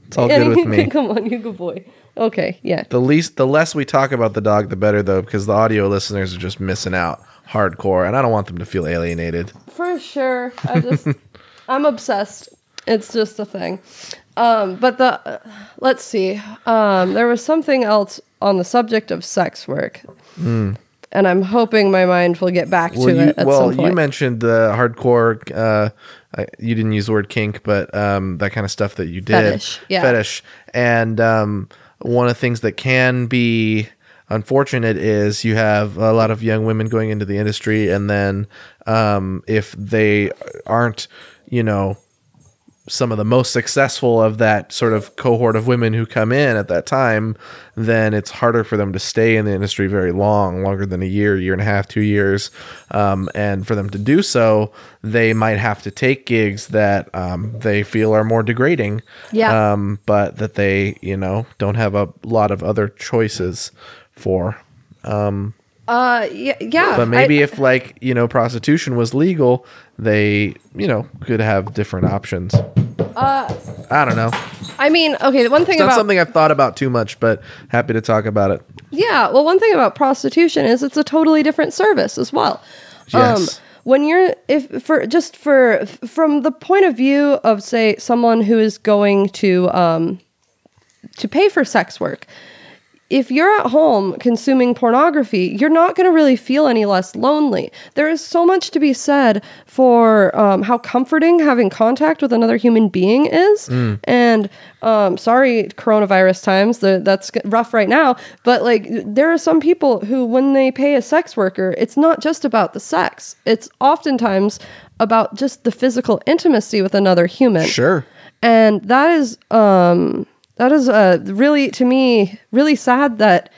It's all good with me. (laughs) Come on, you good boy. Okay, yeah. The least, the less we talk about the dog, the better, though, because the audio listeners are just missing out hardcore, and I don't want them to feel alienated. For sure. I just (laughs) I'm obsessed. It's just a thing. Um, but the uh, let's see. Um, there was something else on the subject of sex work. And I'm hoping my mind will get back. Well, to you, it at well, some point. you mentioned the hardcore. Uh, I- you didn't use the word kink, but um, that kind of stuff that you did, Fetish, yeah. fetish. And um, one of the things that can be unfortunate is you have a lot of young women going into the industry, and then um, if they aren't, you know, some of the most successful of that sort of cohort of women who come in at that time, then it's harder for them to stay in the industry very long, longer than a year, year and a half, two years. Um, and for them to do so, they might have to take gigs that um, they feel are more degrading. Yeah. Um, but that they, you know, don't have a lot of other choices for. uh yeah, yeah. But maybe I, if like, you know, prostitution was legal, they, you know, could have different options. uh I don't know. I mean, okay, the one thing It's not about something I've thought about too much, but happy to talk about it. Yeah, well, one thing about prostitution is it's a totally different service as well. Um, Yes. when you're if for just for f- from the point of view of say someone who is going to um to pay for sex work, if you're at home consuming pornography, you're not going to really feel any less lonely. There is so much to be said for um, how comforting having contact with another human being is. And um, sorry, coronavirus times, the, that's rough right now. But like, there are some people who, when they pay a sex worker, it's not just about the sex, it's oftentimes about just the physical intimacy with another human Sure. and that is um that is uh really to me really sad that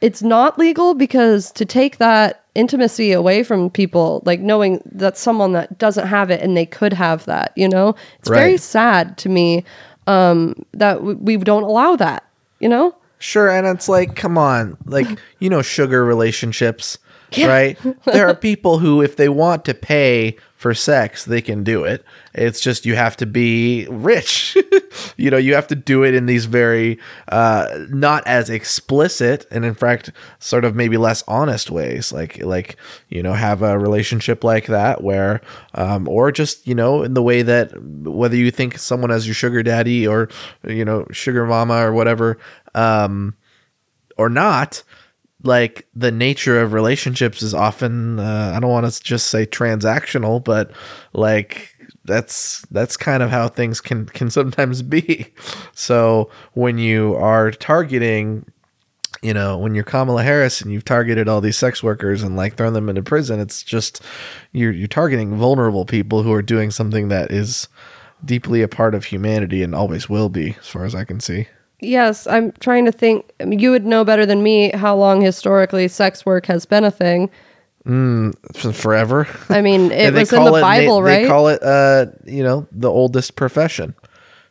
it's not legal because to take that intimacy away from people, like knowing that someone that doesn't have it and they could have that, you know? It's very sad to me um, that w- we don't allow that, you know? Sure, and it's like, come on, like (laughs) you know, sugar relationships, Yeah. right? There are people who, if they want to pay for sex, they can do it. It's just you have to be rich. (laughs) you know, you have to do it in these very uh, not as explicit, and in fact, sort of maybe less honest ways. Like, like you know, have a relationship like that where, um, or just you know, in the way that whether you think someone as your sugar daddy or you know, sugar mama or whatever. Um, or not like the nature of relationships is often uh, i don't want to just say transactional but like that's that's kind of how things can can sometimes be. (laughs) So when you are targeting you know when you're kamala harris and you've targeted all these sex workers and like thrown them into prison it's just you're you're targeting vulnerable people who are doing something that is deeply a part of humanity and always will be as far as i can see Yes, I'm trying to think. I mean, you would know better than me how long historically sex work has been a thing. F- forever I mean, (laughs) it was in the it, Bible, they, right? They call it, uh, you know, the oldest profession,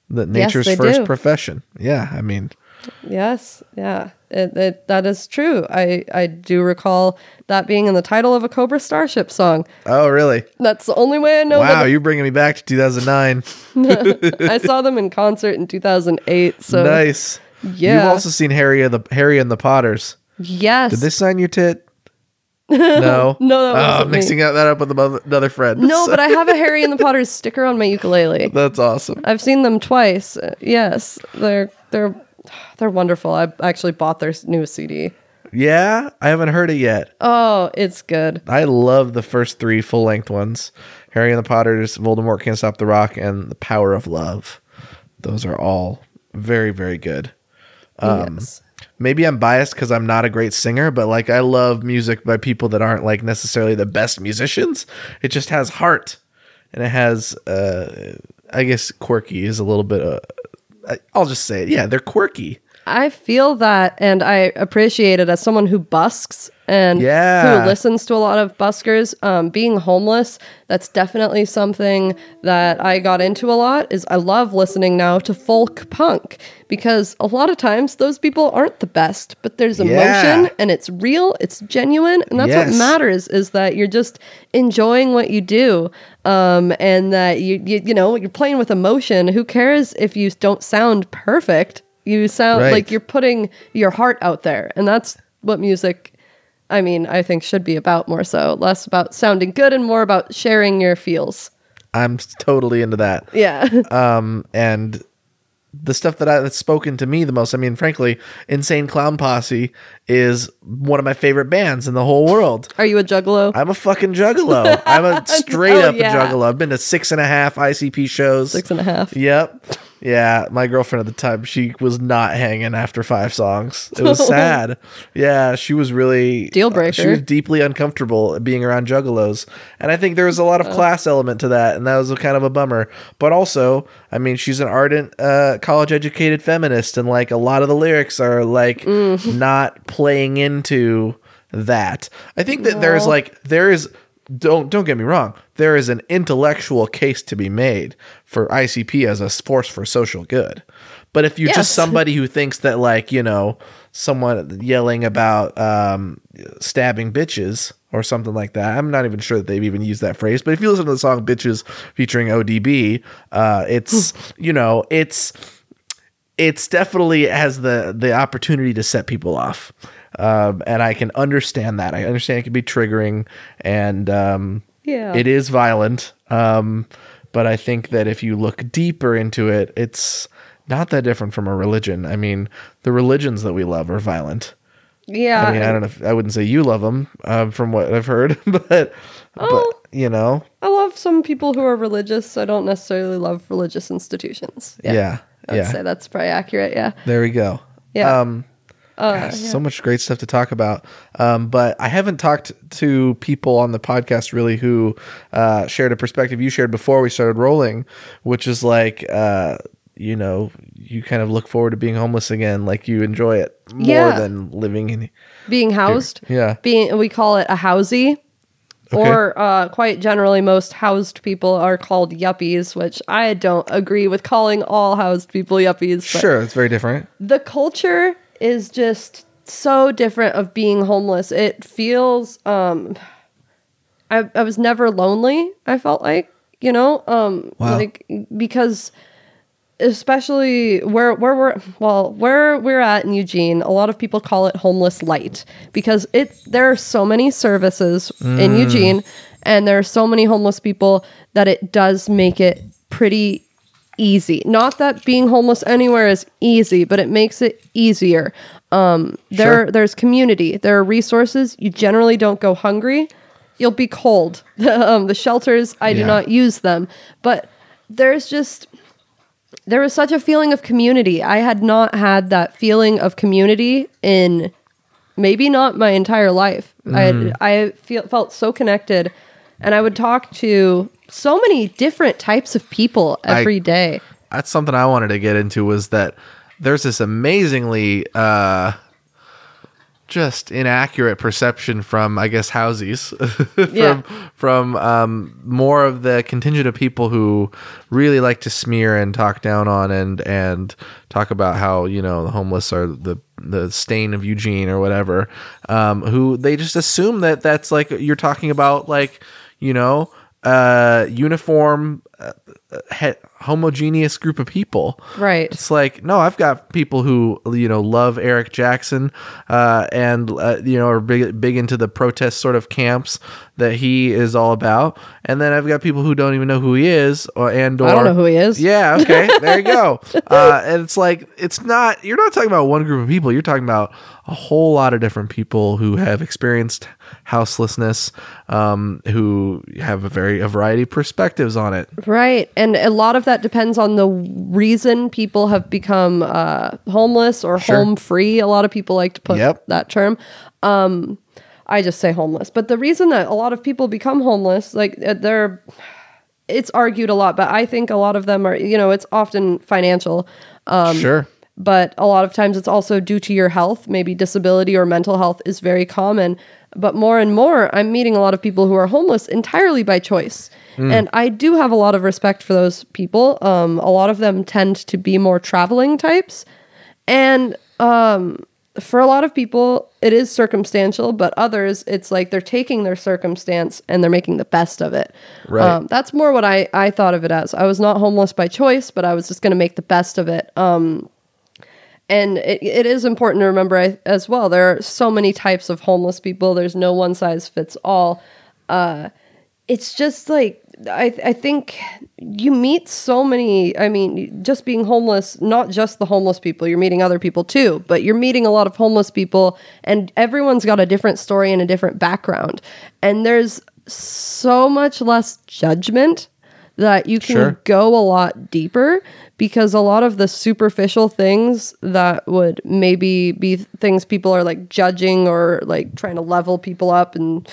the nature's they first do. profession. Yeah, I mean, yes, yeah, it, it, that is true. I I do recall that being in the title of a Cobra Starship song. oh, really? That's the only way I know wow, you're bringing me back to 2009. (laughs) I saw them in concert in 2008. So nice. Yeah, you've also seen Harry and the Harry and the Potters. yes, Did they sign your tit? (laughs) No, No, that oh, me. mixing that up with another another friend. no, So- but I (laughs) have a Harry and the Potters sticker on my ukulele. that's awesome. I've seen them twice. Uh, Yes, they're they're (sighs) they're wonderful. I actually bought their new CD. Yeah, I haven't heard it yet. Oh, it's good. I love the first three full length ones Harry and the Potters, Voldemort Can't Stop the Rock, and The Power of Love. Those are all very, very good. Um, yes. Maybe I'm biased because I'm not a great singer, but like I love music by people that aren't like necessarily the best musicians. It just has heart and it has, uh, I guess, quirky is a little bit. Uh, I'll just say it. Yeah, they're quirky. I feel that and I appreciate it as someone who busks and Yeah. who listens to a lot of buskers. Um, being homeless, that's definitely something that I got into a lot is I love listening now to folk punk because a lot of times those people aren't the best, but there's emotion Yeah. and it's real, it's genuine, and that's Yes. what matters is that you're just enjoying what you do. Um, and that you, you you know, you're playing with emotion. Who cares if you don't sound perfect? You sound Right. like you're putting your heart out there. And that's what music, I mean, I think should be about more so. Less about sounding good and more about sharing your feels. I'm totally into that. Yeah. (laughs) um, and the stuff that I, that's spoken to me the most. I mean, frankly, Insane Clown Posse is one of my favorite bands in the whole world. Are you a juggalo? I'm a fucking juggalo. I'm a (laughs) oh, straight Oh, up yeah. a juggalo. I've been to six and a half ICP shows. Six and a half. Yep. Yeah, my girlfriend at the time, she was not hanging after five songs. It was (laughs) sad. Yeah, she was really Deal uh, she was deeply uncomfortable being around juggalos, and I think there was a lot of class element to that, and that was a kind of a bummer. But also, I mean, she's an ardent uh, college educated feminist, and like a lot of the lyrics are like not playing into that. I think that there's like there is don't don't get me wrong there is an intellectual case to be made for ICP as a force for social good. But if you're Yes. just (laughs) somebody who thinks that like you know someone yelling about um, stabbing bitches or something like that i'm not even sure that they've even used that phrase but if you listen to the song bitches featuring odb uh, it's you know it's it's definitely has the the opportunity to set people off um, and i can understand that i understand it can be triggering and um, Yeah. it is violent um, but i think that if you look deeper into it it's not that different from a religion i mean the religions that we love are violent Yeah. i mean i don't know if, i wouldn't say you love them um, from what i've heard (laughs) but Oh. but you know I love some people who are religious. I don't necessarily love religious institutions. yeah I'd yeah, say that's probably accurate. Yeah. there we go Yeah. um Uh, Gosh, so much great stuff to talk about. Um, but I haven't talked to people on the podcast really who uh, shared a perspective you shared before we started rolling, which is like, uh, you know you kind of look forward to being homeless again like you enjoy it more Yeah. than living in being housed. yeah Being we call it a housey. Okay. Or uh, quite generally, most housed people are called yuppies, which I don't agree with calling all housed people yuppies. But sure it's very different the culture is just so different of being homeless. It feels um I I was never lonely, I felt like, you know, um Wow. like because especially where where we're well where we're at in Eugene, a lot of people call it homeless light because it there are so many services in Eugene and there are so many homeless people that it does make it pretty easy. Not that being homeless anywhere is easy, but it makes it easier. Um, there, Sure. there's community. There are resources. You generally don't go hungry. You'll be cold. (laughs) um, the shelters, I do not use them, but there's just there was such a feeling of community. I had not had that feeling of community in maybe not my entire life. Mm. I I feel felt so connected, and I would talk to so many different types of people I- every day. that's something I wanted to get into was that there's this amazingly uh just inaccurate perception from I guess housies (laughs) from Yeah. from um more of the contingent of people who really like to smear and talk down on and and talk about how you know the homeless are the the stain of Eugene or whatever um who they just assume that that's like you're talking about like you know uh uniform uh, he- homogeneous group of people Right. it's like no i've got people who you know love eric jackson uh, and uh, you know are big, big into the protest sort of camps that he is all about and then i've got people who don't even know who he is or and or I don't know who he is. yeah okay (laughs) there you go uh, and it's like it's not you're not talking about one group of people you're talking about a whole lot of different people who have experienced houselessness um, who have a very a variety of perspectives on it Right. And a lot of that depends on the reason people have become uh, homeless or Sure. home free. A lot of people like to put Yep. that term. Um, I just say homeless. But the reason that a lot of people become homeless, like uh, they're, it's argued a lot, but I think a lot of them are, you know, it's often financial. Um, sure but a lot of times it's also due to your health. Maybe disability or mental health is very common. But more and more, I'm meeting a lot of people who are homeless entirely by choice. And I do have a lot of respect for those people. Um, a lot of them tend to be more traveling types. And um, for a lot of people, it is circumstantial, but others, it's like they're taking their circumstance and they're making the best of it. Right. Um, that's more what I, I thought of it as. I was not homeless by choice, but I was just going to make the best of it. Um, and it, it is important to remember as well there are so many types of homeless people. There's no one size fits all. Uh, it's just like I, I think you meet so many i mean just being homeless not just the homeless people you're meeting other people too but you're meeting a lot of homeless people and everyone's got a different story and a different background. And there's so much less judgment that you can Sure. go a lot deeper because a lot of the superficial things that would maybe be things people are like judging or like trying to level people up and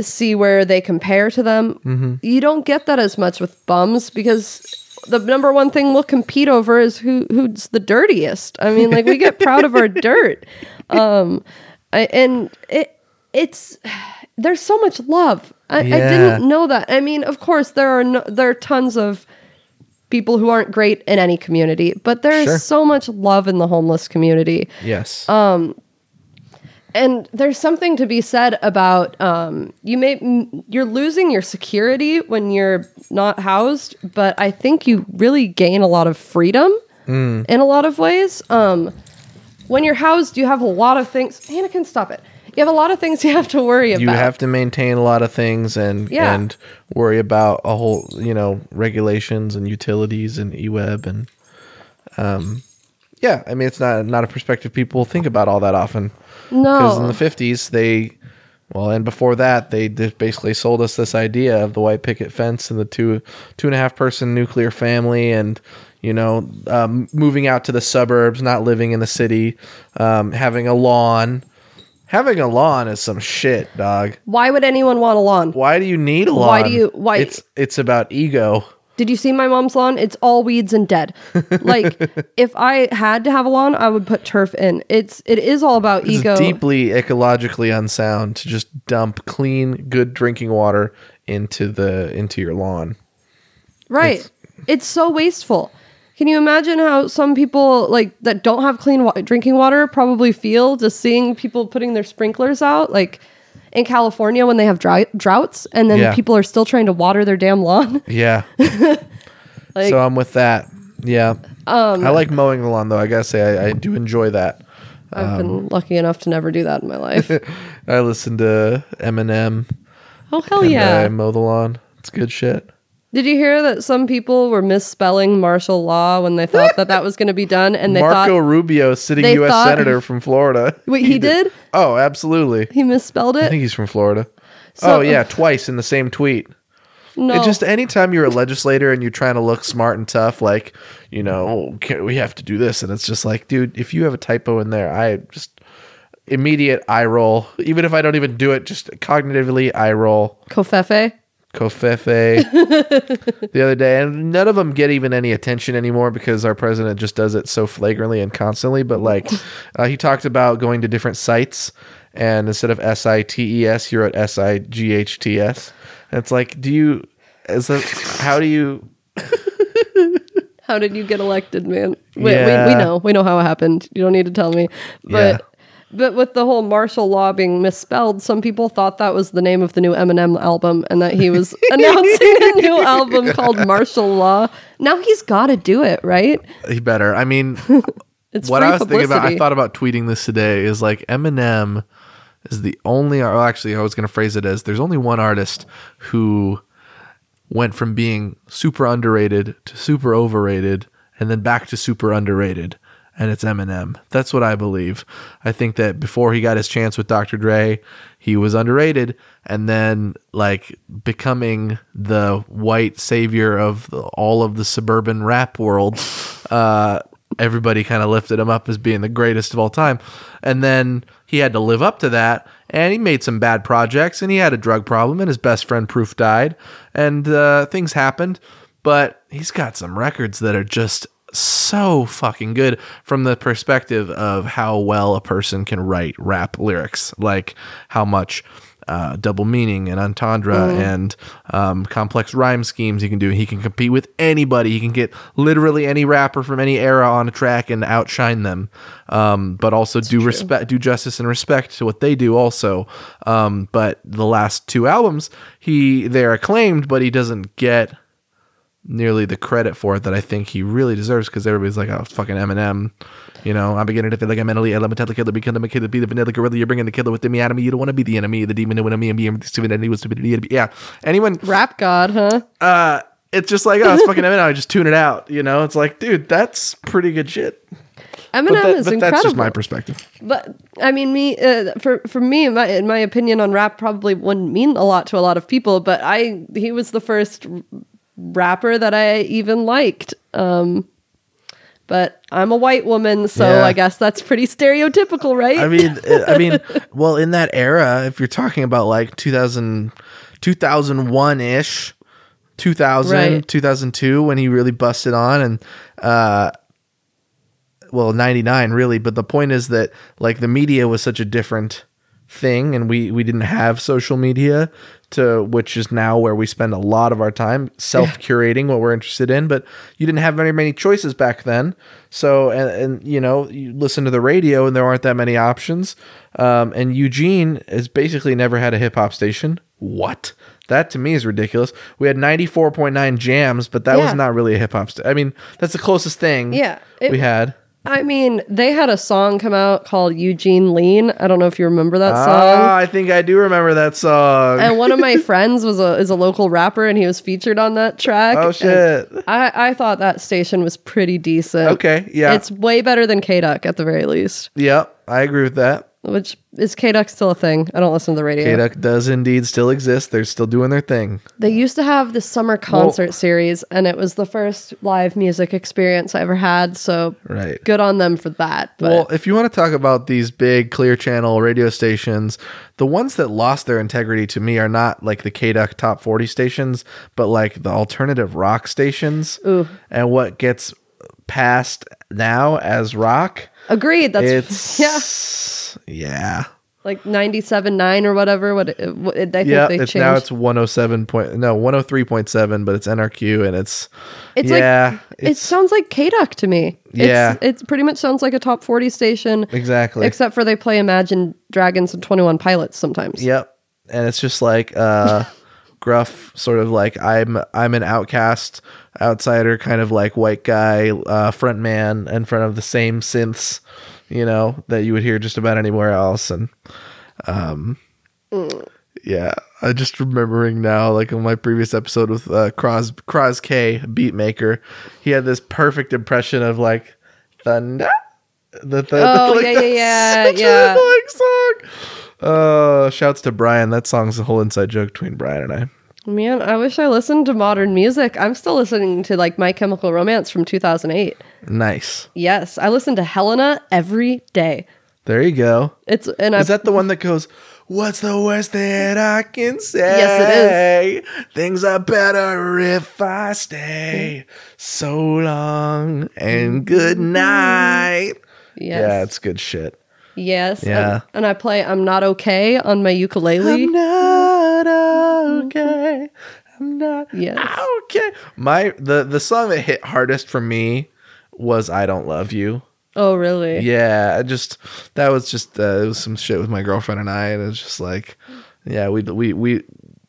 see where they compare to them. You don't get that as much with bums because the number one thing we'll compete over is who who's the dirtiest. I mean, like we get proud of our (laughs) dirt. Um I, and it it's (sighs) there's so much love. I, I didn't know that. I mean, of course there are no, there are tons of people who aren't great in any community, but there's Sure. so much love in the homeless community. yes Um, And there's something to be said about um, you may you're losing your security when you're not housed, but I think you really gain a lot of freedom in a lot of ways. Um, when you're housed, you have a lot of things. Anakin, stop it. You have a lot of things you have to worry about. you have to maintain a lot of things and Yeah. and worry about a whole you know regulations and utilities and eweb and um yeah i mean it's not not a perspective people think about all that often No, because in the 50s they well and before that they just basically sold us this idea of the white picket fence and the two two and a half person nuclear family and you know um, moving out to the suburbs not living in the city um, having a lawn having a lawn is some shit dog Why would anyone want a lawn? why do you need a lawn? Why do you- why- It's it's about ego. Did you see my mom's lawn? It's all weeds and dead. (laughs) Like if I had to have a lawn, I would put turf in. It's it is all about It's ego. deeply ecologically unsound to just dump clean, good drinking water into the into your lawn. Right. It's, so wasteful. Can you imagine how some people like that don't have clean wa- drinking water probably feel just seeing people putting their sprinklers out like in California when they have dry- droughts and then Yeah. people are still trying to water their damn lawn? (laughs) Yeah. Like so I'm with that. Yeah. Um, I like mowing the lawn though. I gotta say I, I do enjoy that. I've been lucky enough to never do that in my life. (laughs) I listen to Eminem oh hell and yeah. I mow the lawn. It's good shit. Did you hear that some people were misspelling martial law when they thought that that was going to be done and they Marco thought Rubio, sitting U.S. thought- senator from Florida. Wait, (laughs) he did? Oh, absolutely. he misspelled it. I think he's from Florida. So- oh yeah, uh, twice in the same tweet. No. It just anytime you're a legislator and you're trying to look smart and tough, like you know, oh, we have to do this, and it's just like, dude, if you have a typo in there, I just immediate eye roll. Even if I don't even do it, just cognitively eye roll. Covfefe? Covfefe (laughs) the other day, and none of them get even any attention anymore because our president just does it so flagrantly and constantly. But like, (laughs) uh, he talked about going to different sites, and instead of S I T E S, you're at S I G H T S. It's like, do you? Is that how do you? (laughs) How did you get elected, man? We, we, we know. We know how it happened. You don't need to tell me. But Yeah. But with the whole martial law being misspelled, some people thought that was the name of the new Eminem album and that he was (laughs) announcing a new album called Martial Law. Now he's got to do it, right? He better. I mean, (laughs) It's what I was thinking about, I thought about tweeting this today is like Eminem is the only, or actually, I was going to phrase it as there's only one artist who went from being super underrated to super overrated and then back to super underrated. And it's Eminem. That's what I believe. I think that before he got his chance with Dr. Dre, he was underrated. And then, like, becoming the white savior of the, all of the suburban rap world, uh, everybody kind of lifted him up as being the greatest of all time. And then he had to live up to that. And he made some bad projects and he had a drug problem and his best friend Proof died. And uh, things happened. But he's got some records that are just so fucking good from the perspective of how well a person can write rap lyrics. Like how much. Uh, double meaning and entendre and um, complex rhyme schemes he can do. He can compete with anybody. He can get literally any rapper from any era on a track and outshine them. Um, but also do respect, do justice and respect to what they do. Also, um, but the last two albums, he they're acclaimed, but he doesn't get nearly the credit for it that I think he really deserves because everybody's like, oh, fucking Eminem. You know, I'm beginning to feel like I'm mentally ill. I'm a tell the killer, become the killer, be the vanilla gorilla. You're bringing the killer within me out of me. You don't want to be the enemy, the demon in me, and being stupid. And he was stupid. Yeah. Anyone, Rap God, huh? uh, it's just like, oh, it's fucking Eminem. I just tune it out. You know, it's like, dude, that's pretty good shit. Eminem But, that- is but incredible. that's just my perspective. But I mean, me uh, for for me, my, in my opinion on rap, probably wouldn't mean a lot to a lot of people. But I, he was the first rapper that I even liked. Um, but I'm a white woman, so Yeah. I guess that's pretty stereotypical, right? I mean, I mean, (laughs) well, in that era, if you're talking about like 2000, 2001 ish, 2000, Right. 2002, when he really busted on, and uh, well, 99 really. But the point is that like the media was such a different thing, and we we didn't have social media to which is now where we spend a lot of our time (laughs) self curating what we're interested in. But you didn't have very many choices back then. So and, and you know you listen to the radio and there aren't that many options. Um, and Eugene has basically never had a hip hop station. What? That to me is ridiculous. We had 94.9 jams, but that Yeah. was not really a hip hop. St- I mean, that's the closest thing Yeah, it- we had. I mean, they had a song come out called Eugene Lean. I don't know if you remember that song. Ah, I think I do remember that song. and one of my (laughs) friends was a is a local rapper, and he was featured on that track. oh shit. I I thought that station was pretty decent. Okay, yeah. it's way better than K Duck at the very least. Yep, I agree with that. Which is K Duck still a thing? I don't listen to the radio. K-Duck does indeed still exist. They're still doing their thing. They used to have the summer concert series, and it was the first live music experience I ever had. So Right. good on them for that. But Well, if you want to talk about these big clear channel radio stations, the ones that lost their integrity to me are not like the KDUK top 40 stations, but like the alternative rock stations. Ooh. And what gets passed now as rock, agreed. That's (laughs) yeah, it's yeah. like ninety-seven nine or whatever. What, it, what it- I think Yeah, they it's changed. now it's 107 point no, 103.7, but it's NRQ and it's It's yeah, like it sounds like K Duck to me. Yeah. it's, it pretty much sounds like a top forty station, exactly. except for they play Imagine Dragons and Twenty One Pilots sometimes. Yep. And it's just like uh (laughs) gruff sort of like I'm I'm an outcast, outsider kind of like white guy, uh front man in front of the same synths, you know, that you would hear just about anywhere else and um yeah, I just remembering now like on my previous episode with uh Cross Cross K beat maker, he had this perfect impression of like thunder the, the, Oh, like, yeah, yeah, an yeah. annoying song. Uh, shouts to Brian. That song's a whole inside joke between Brian and I. Man, I wish I listened to modern music. I'm still listening to like My Chemical Romance from 2008. Nice. Yes, I listen to Helena every day. There you go. It's and I Is that the one that goes, What's the worst that I can say? Yes, it is. Things are better if I stay so long and good mm-hmm. night. yes, Yeah, it's good shit. Yes, Yeah. and, and I play I'm Not Okay on my ukulele. I'm not okay. I'm not Yes. okay. My the the song that hit hardest for me was I Don't Love You. oh, really? Yeah, I just that was just uh, it was some shit with my girlfriend and I, and it's just like, yeah, we we we,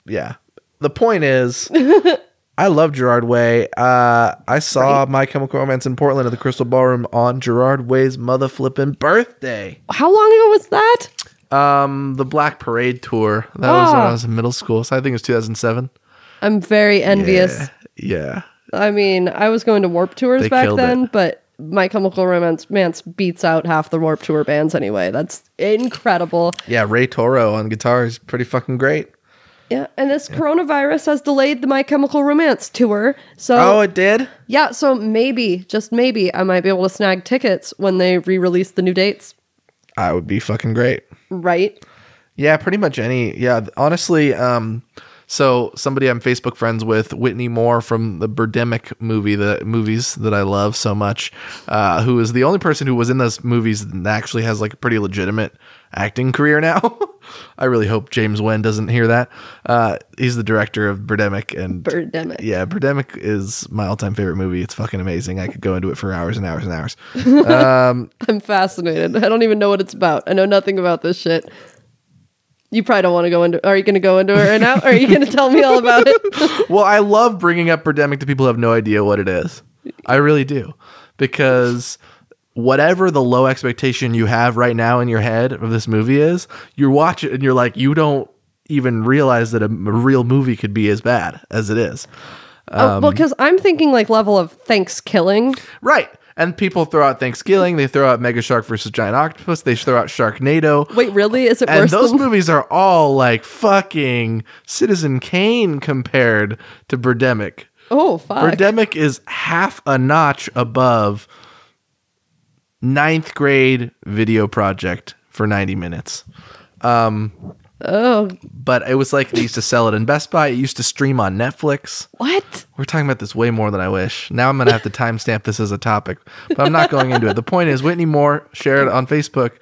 yeah. The point is, (laughs) I love Gerard Way. Uh, I saw My Chemical Romance in Portland at the Crystal Ballroom on Gerard Way's mother flipping birthday. How long ago was that? Um, the Black Parade tour. That was when Ah. I was in middle school, so I think it was 2007. I'm very envious. Yeah, yeah. I mean, I was going to Warp Tours They back then, it. but My Chemical Romance Mance beats out half the Warp Tour bands anyway. That's incredible. Yeah, Ray Toro on guitar is pretty fucking great. Yeah, and this coronavirus has delayed the My Chemical Romance tour. So Oh, it did? yeah, so maybe, just maybe, I might be able to snag tickets when they re-release the new dates. I would be fucking great. Right? Yeah, pretty much any. Yeah, honestly, um, so somebody I'm Facebook friends with, Whitney Moore from the Birdemic movie, the movies that I love so much, uh, who is the only person who was in those movies and actually has like a pretty legitimate acting career now. (laughs) I really hope James Nguyen doesn't hear that. Uh, he's the director of Birdemic, and Birdemic. yeah, Birdemic is my all-time favorite movie. It's fucking amazing. I could go into it for hours and hours and hours. (laughs) I'm fascinated. I don't even know what it's about. I know nothing about this shit. You probably don't want to go into. Are you going to go into it right now? Or are you going to tell me all about it? (laughs) well, I love bringing up Birdemic to people who have no idea what it is. I really do. Because whatever the low expectation you have right now in your head of this movie is, you watch it and you're like, you don't even realize that a real movie could be as bad as it is. oh, well, um, because I'm thinking like level of Thanksgiving. Right. And people throw out Thanksgiving, they throw out Mega Shark versus Giant Octopus, they throw out Sharknado. Wait, really? Is it And those than? (laughs) movies are all like fucking Citizen Kane compared to Birdemic. oh, fuck. Birdemic is half a notch above ninth grade video project for 90 minutes. Um, oh, But it was like they used to sell it in Best Buy. It used to stream on Netflix. what? We're talking about this way more than I wish. Now I'm going to have to timestamp this as a topic, but I'm not going into it. The point is, Whitney Moore shared on Facebook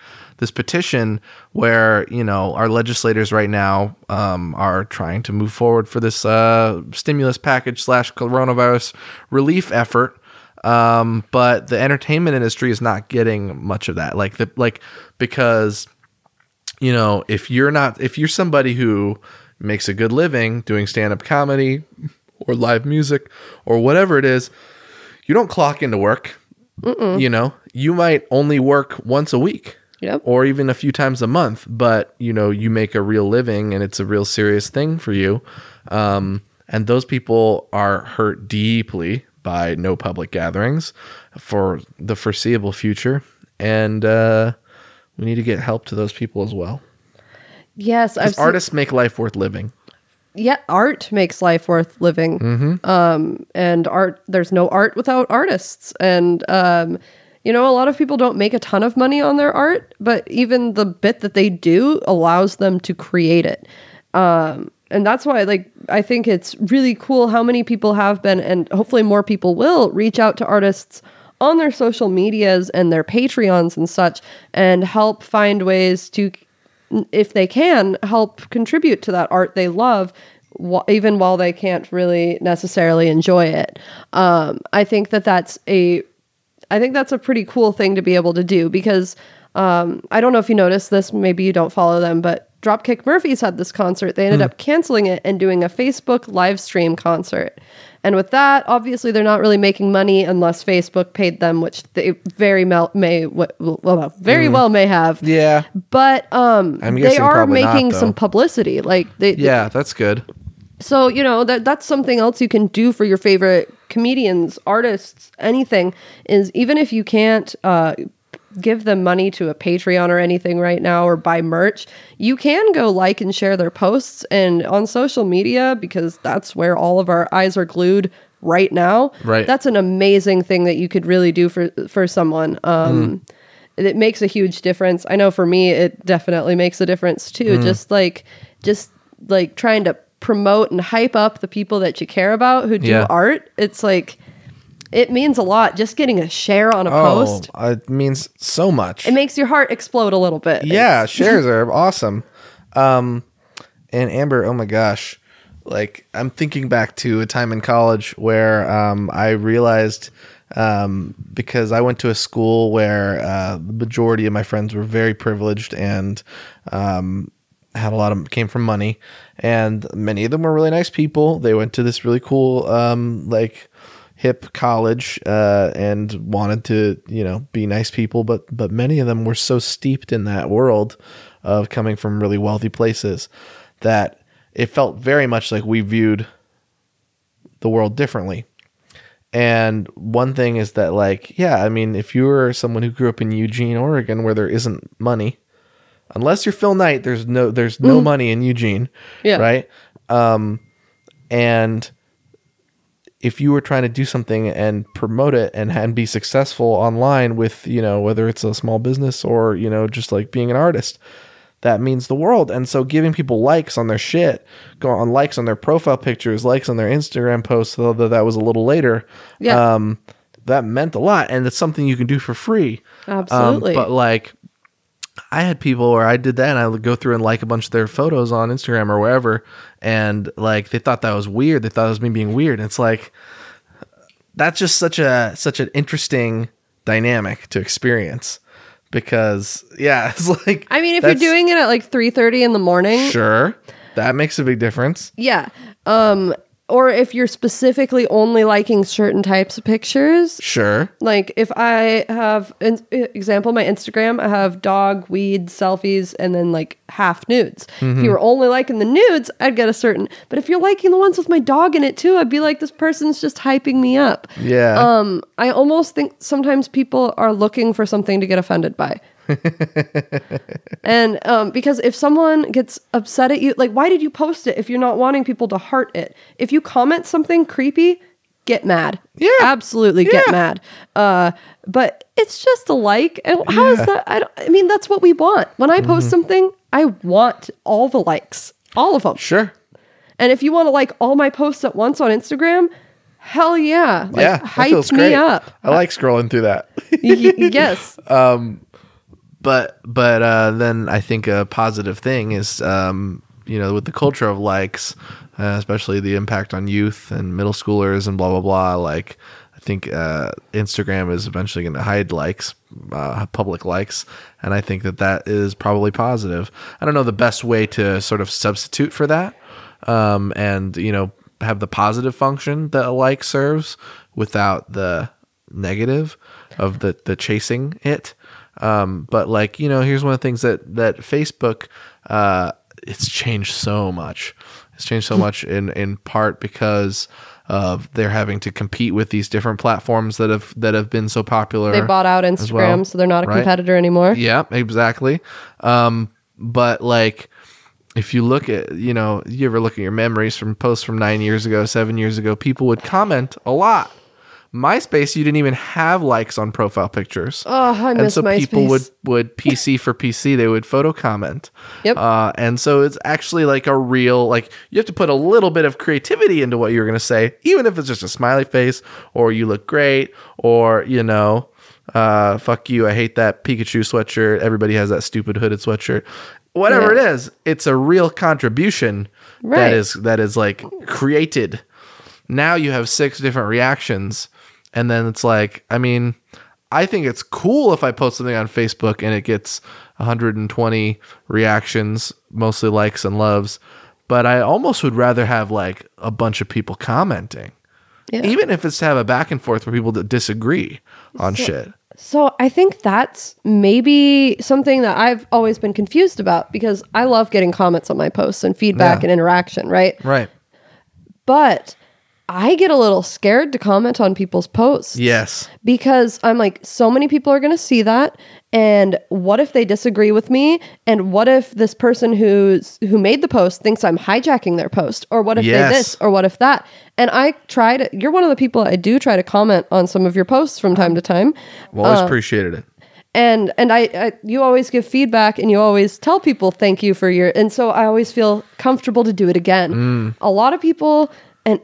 this petition where, you know, our legislators right now um, are trying to move forward for this uh, stimulus package slash coronavirus relief effort. Um, but the entertainment industry is not getting much of that. Like the like because you know, if you're not, if you're somebody who makes a good living doing stand up comedy or live music or whatever it is, you don't clock into work. You know, you might only work once a week Yep. or even a few times a month, but you know, you make a real living and it's a real serious thing for you. Um, and those people are hurt deeply by no public gatherings for the foreseeable future. And, uh, we need to get help to those people as well. Yes, I've 'Cause seen, artists make life worth living. yeah, art makes life worth living. Mm-hmm. Um, and art, there's no art without artists. And, um, you know, a lot of people don't make a ton of money on their art, but even the bit that they do allows them to create it. Um, and that's why, like, I think it's really cool how many people have been, and hopefully more people will reach out to artists on their social medias and their Patreons and such and help find ways to if they can help contribute to that art they love wh- even while they can't really necessarily enjoy it. Um, i think that that's a i think that's a pretty cool thing to be able to do because um, i don't know if you noticed this maybe you don't follow them but dropkick murphys had this concert. They ended up canceling it and doing a facebook live stream concert. And with that obviously they're not really making money unless facebook paid them which they very mel- may w- well, very well may have. Yeah. but um they are probably not, making some publicity like they Yeah, that's good. so you know that that's something else you can do for your favorite comedians artists anything is even if you can't uh give them money to a patreon or anything right now or buy merch you can go like and share their posts and on social media because that's where all of our eyes are glued right now Right. that's an amazing thing that you could really do for for someone um it makes a huge difference i know for me it definitely makes a difference too Mm. just like just like trying to promote and hype up the people that you care about who do Yeah. art it's like it means a lot just getting a share on a Oh, post it means so much. it makes your heart explode a little bit yeah, (laughs) shares are awesome. Um, and Amber, oh my gosh, like I'm thinking back to a time in college where um, I realized um, because I went to a school where uh, the majority of my friends were very privileged and um, had a lot of came from money, and many of them were really nice people. They went to this really cool um, like hip college uh, and wanted to you know be nice people but but many of them were so steeped in that world of coming from really wealthy places that it felt very much like we viewed the world differently. And one thing is that like yeah i mean if you're someone who grew up in eugene oregon where there isn't money unless you're phil knight there's no there's no money in eugene Yeah. right? Um and if you were trying to do something and promote it and, and be successful online with you know whether it's a small business or you know just like being an artist that means the world and so giving people likes on their shit go on likes on their profile pictures likes on their instagram posts although that was a little later Yeah. um that meant a lot and it's something you can do for free Absolutely. um, but like I had people where I did that and I would go through and like a bunch of their photos on Instagram or wherever and like they thought that was weird. They thought it was me being weird. And it's like that's just such a such an interesting dynamic to experience because yeah, (laughs) it's like i mean if you're doing it at like 3.30 in the morning sure that makes a big difference. yeah um or if you're specifically only liking certain types of pictures Sure. like if i have an example my instagram i have dog weed selfies and then like half nudes Mm-hmm. if you were only liking the nudes i'd get a certain but if you're liking the ones with my dog in it too i'd be like this person's just hyping me up Yeah. um i almost think sometimes people are looking for something to get offended by (laughs) and um, because if someone gets upset at you, like, why did you post it if you're not wanting people to heart it? If you comment something creepy, get mad. Yeah. absolutely get mad. Uh, but it's just a like, and how is Yeah. that? I, don't, I mean, that's what we want. When I post something, I want all the likes, all of them. sure. And if you want to like all my posts at once on Instagram, hell yeah, like, yeah. Hype me up. I like scrolling through that. (laughs) Y- yes. (laughs) but but uh, then I think a positive thing is um, you know with the culture of likes, uh, especially the impact on youth and middle schoolers and blah blah blah. Like I think uh, Instagram is eventually going to hide likes, uh, public likes, and I think that that is probably positive. I don't know the best way to sort of substitute for that, um, and you know have the positive function that a like serves without the negative of the the chasing it. Um, but like you know, here's one of the things that that Facebook uh, it's changed so much. It's changed so much in in part because of they're having to compete with these different platforms that have that have been so popular. They bought out Instagram, well, so they're not a right? competitor anymore. Yeah, exactly. Um, but like, if you look at, you know, you ever look at your memories from posts from nine years ago, seven years ago, people would comment a lot. MySpace, you didn't even have likes on profile pictures. Oh, I and miss so people would would (laughs) PC for PC, they would photo comment. Yep. Uh, and so it's actually like a real like you have to put a little bit of creativity into what you're going to say, even if it's just a smiley face or you look great or you know, uh, fuck you, I hate that Pikachu sweatshirt. Everybody has that stupid hooded sweatshirt. Whatever Yeah. it is, it's a real contribution Right. that is that is like created. Now you have six different reactions, and then it's like, I mean, I think it's cool if I post something on Facebook and it gets 120 reactions, mostly likes and loves. But I almost would rather have like a bunch of people commenting, Yeah. even if it's to have a back and forth where people that disagree on shit. So I think that's maybe something that I've always been confused about because I love getting comments on my posts and feedback Yeah. and interaction, right? Right. But I get a little scared to comment on people's posts. Yes. Because I'm like, so many people are going to see that. And what if they disagree with me? And what if this person who's who made the post thinks I'm hijacking their post? Or what if Yes. they this or what if that? And I try to, you're one of the people I do try to comment on some of your posts from time to time. I've always um, appreciated it. and and I, I you always give feedback and you always tell people thank you for your and so i always feel comfortable to do it again mm. a lot of people and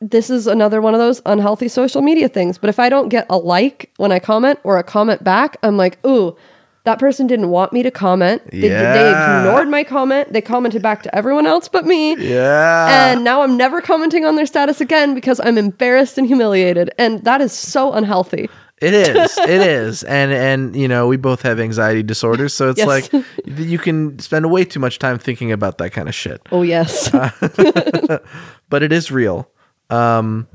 this is another one of those unhealthy social media things but if i don't get a like when i comment or a comment back i'm like ooh that person didn't want me to comment. They, they ignored my comment. They commented back to everyone else but me. Yeah. and now i'm never commenting on their status again because i'm embarrassed and humiliated. And that is so unhealthy It is. It is. And and you know, we both have anxiety disorders, so it's Yes. like (laughs) you can spend way too much time thinking about that kind of shit. oh yes (laughs) But it is real. Um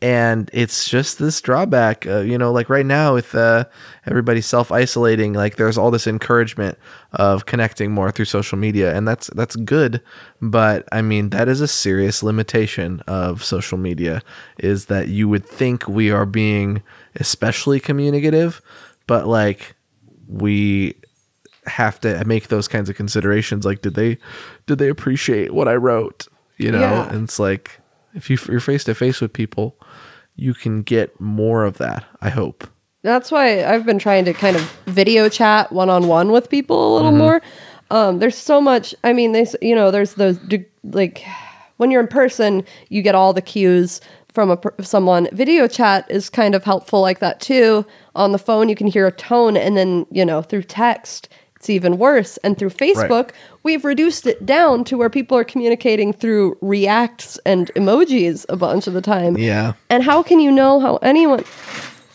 and it's just this drawback, uh, you know, like right now with uh, everybody self-isolating, like there's all this encouragement of connecting more through social media, and that's that's good. But I mean, that is a serious limitation of social media. Is that you would think we are being especially communicative, but like we have to make those kinds of considerations. Like, did they did they appreciate what I wrote? You know, Yeah. and it's like if you, you're face to face with people, you can get more of that. I hope. That's why I've been trying to kind of video chat one on one with people a little more. Um, there's so much. I mean, there's you know, there's those like when you're in person, you get all the cues from a someone. Video chat is kind of helpful like that too. On the phone, you can hear a tone, and then you know through text, it's even worse. And through Facebook, we've reduced it down to where people are communicating through reacts and emojis a bunch of the time. Yeah. And how can you know how anyone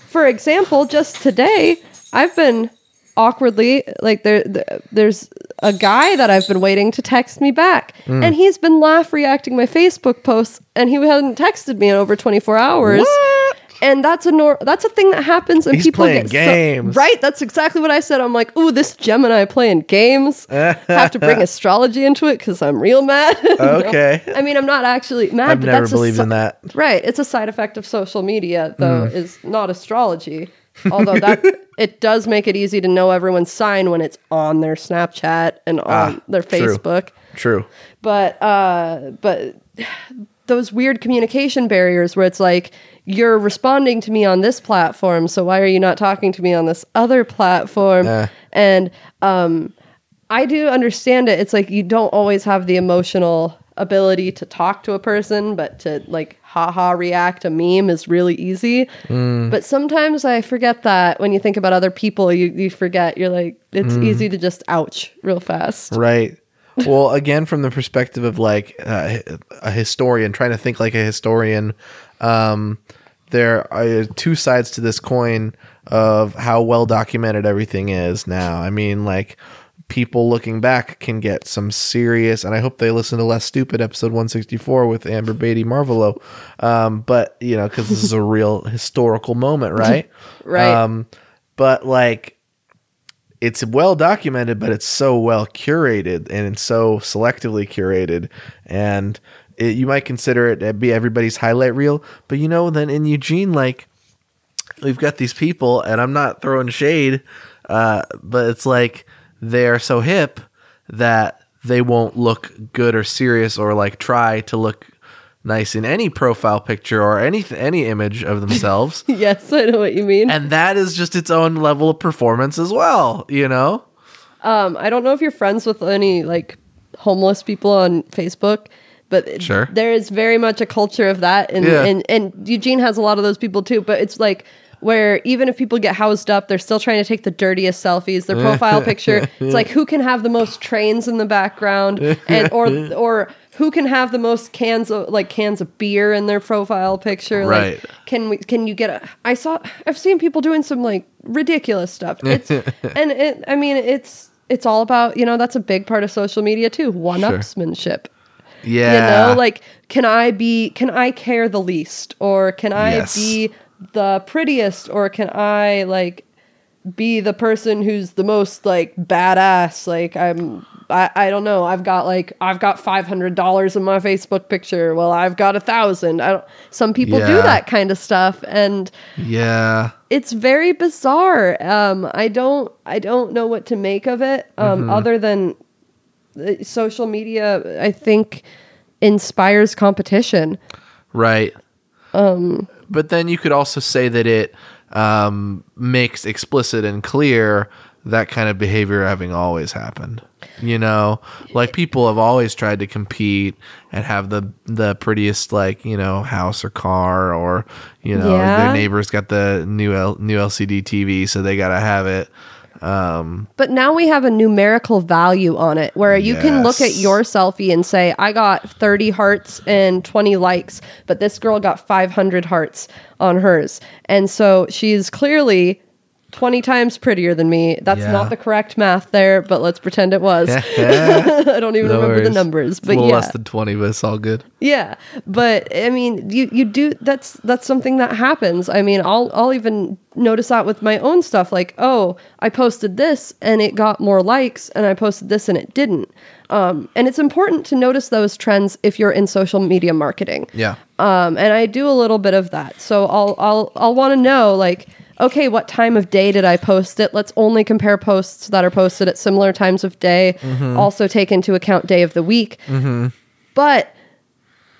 for example, just today, I've been awkwardly like there, there there's a guy that I've been waiting to text me back, Hmm. and he's been laugh reacting my Facebook posts, and he hadn't texted me in over 24 hours. What? And that's a nor- that's a thing that happens, and He's people playing get games. So, right, that's exactly what I said. I'm like, ooh, this Gemini playing games. Have to bring (laughs) astrology into it because I'm real mad. (laughs) Okay. I mean, I'm not actually mad. I've but never that's a believed si- in that. Right. It's a side effect of social media, though, Hmm. is not astrology. Although that (laughs) it does make it easy to know everyone's sign when it's on their Snapchat and on Ah, their. Facebook. True. But uh but those weird communication barriers where it's like you're responding to me on this platform, so why are you not talking to me on this other platform? And um I do understand it. It's like you don't always have the emotional ability to talk to a person, but to like haha react a meme is really easy. Mm. But sometimes I forget that when you think about other people, you, you forget. You're like, it's Mm. easy to just ouch real fast. Right. Well, again, from the perspective of like uh, a historian trying to think like a historian, um, there are two sides to this coin of how well documented everything is now. I mean, like people looking back can get some serious, and I hope they listen to Less Stupid episode 164 with Amber Batey Marvolo. Um, but, you know, because this is a (laughs) real historical moment, right? (laughs) Right. Um, but like, it's well documented, but it's so well curated and it's so selectively curated. And it, you might consider it to be everybody's highlight reel. But you know, then in Eugene, like we've got these people, and I'm not throwing shade, uh, but it's like they're so hip that they won't look good or serious or like try to look nice in any profile picture or any any image of themselves. (laughs) yes, I know what you mean. and that is just its own level of performance as well, you know? Um, I don't know if you're friends with any like homeless people on Facebook, but Sure. there is very much a culture of that, and, Yeah. and and Eugene has a lot of those people too. But it's like where even if people get housed up, they're still trying to take the dirtiest selfies. Their profile (laughs) picture, (laughs) it's like who can have the most trains in the background, and or (laughs) or who can have the most cans of like cans of beer in their profile picture. Right. Like, can we? Can you get a? I saw. I've seen people doing some like ridiculous stuff. It's and it. I mean, it's it's all about you know that's a big part of social media too. One-upsmanship. Yeah. You know, like can I be? Can I care the least, or can I Yes. be the prettiest, or can I like be the person who's the most like badass? Like I'm. I, I don't know. I've got like I've got five hundred dollars in my Facebook picture. Well, I've got a thousand. I don't. Some people do that kind of stuff, and yeah. it's very bizarre. Um, I don't I don't know what to make of it. Um, Mm-hmm. other than uh, social media, I think inspires competition. Right. Um, but then you could also say that it um, makes explicit and clear that kind of behavior having always happened. You know, like people have always tried to compete and have the the prettiest like you know house or car or you know Yeah. their neighbor's got the new L- new LCD TV, so they gotta have it. Um, But now we have a numerical value on it where you can look at your selfie and say, I got 30 hearts and 20 likes, but this girl got 500 hearts on hers. And so she's clearly 20 times prettier than me. That's Yeah. not the correct math there, but let's pretend it was. (laughs) (laughs) I don't even no remember the numbers, but a little yeah. less than twenty, but it's all good. Yeah, but I mean, you you do that's that's something that happens. I mean, I'll I'll even notice that with my own stuff. Like, oh, I posted this and it got more likes, and I posted this and it didn't. Um, and it's important to notice those trends if you're in social media marketing. Yeah. Um, and I do a little bit of that. So I'll I'll I'll want to know like, okay, what time of day did I post it? Let's only compare posts that are posted at similar times of day. Mm-hmm. Also take into account day of the week. Mm-hmm. But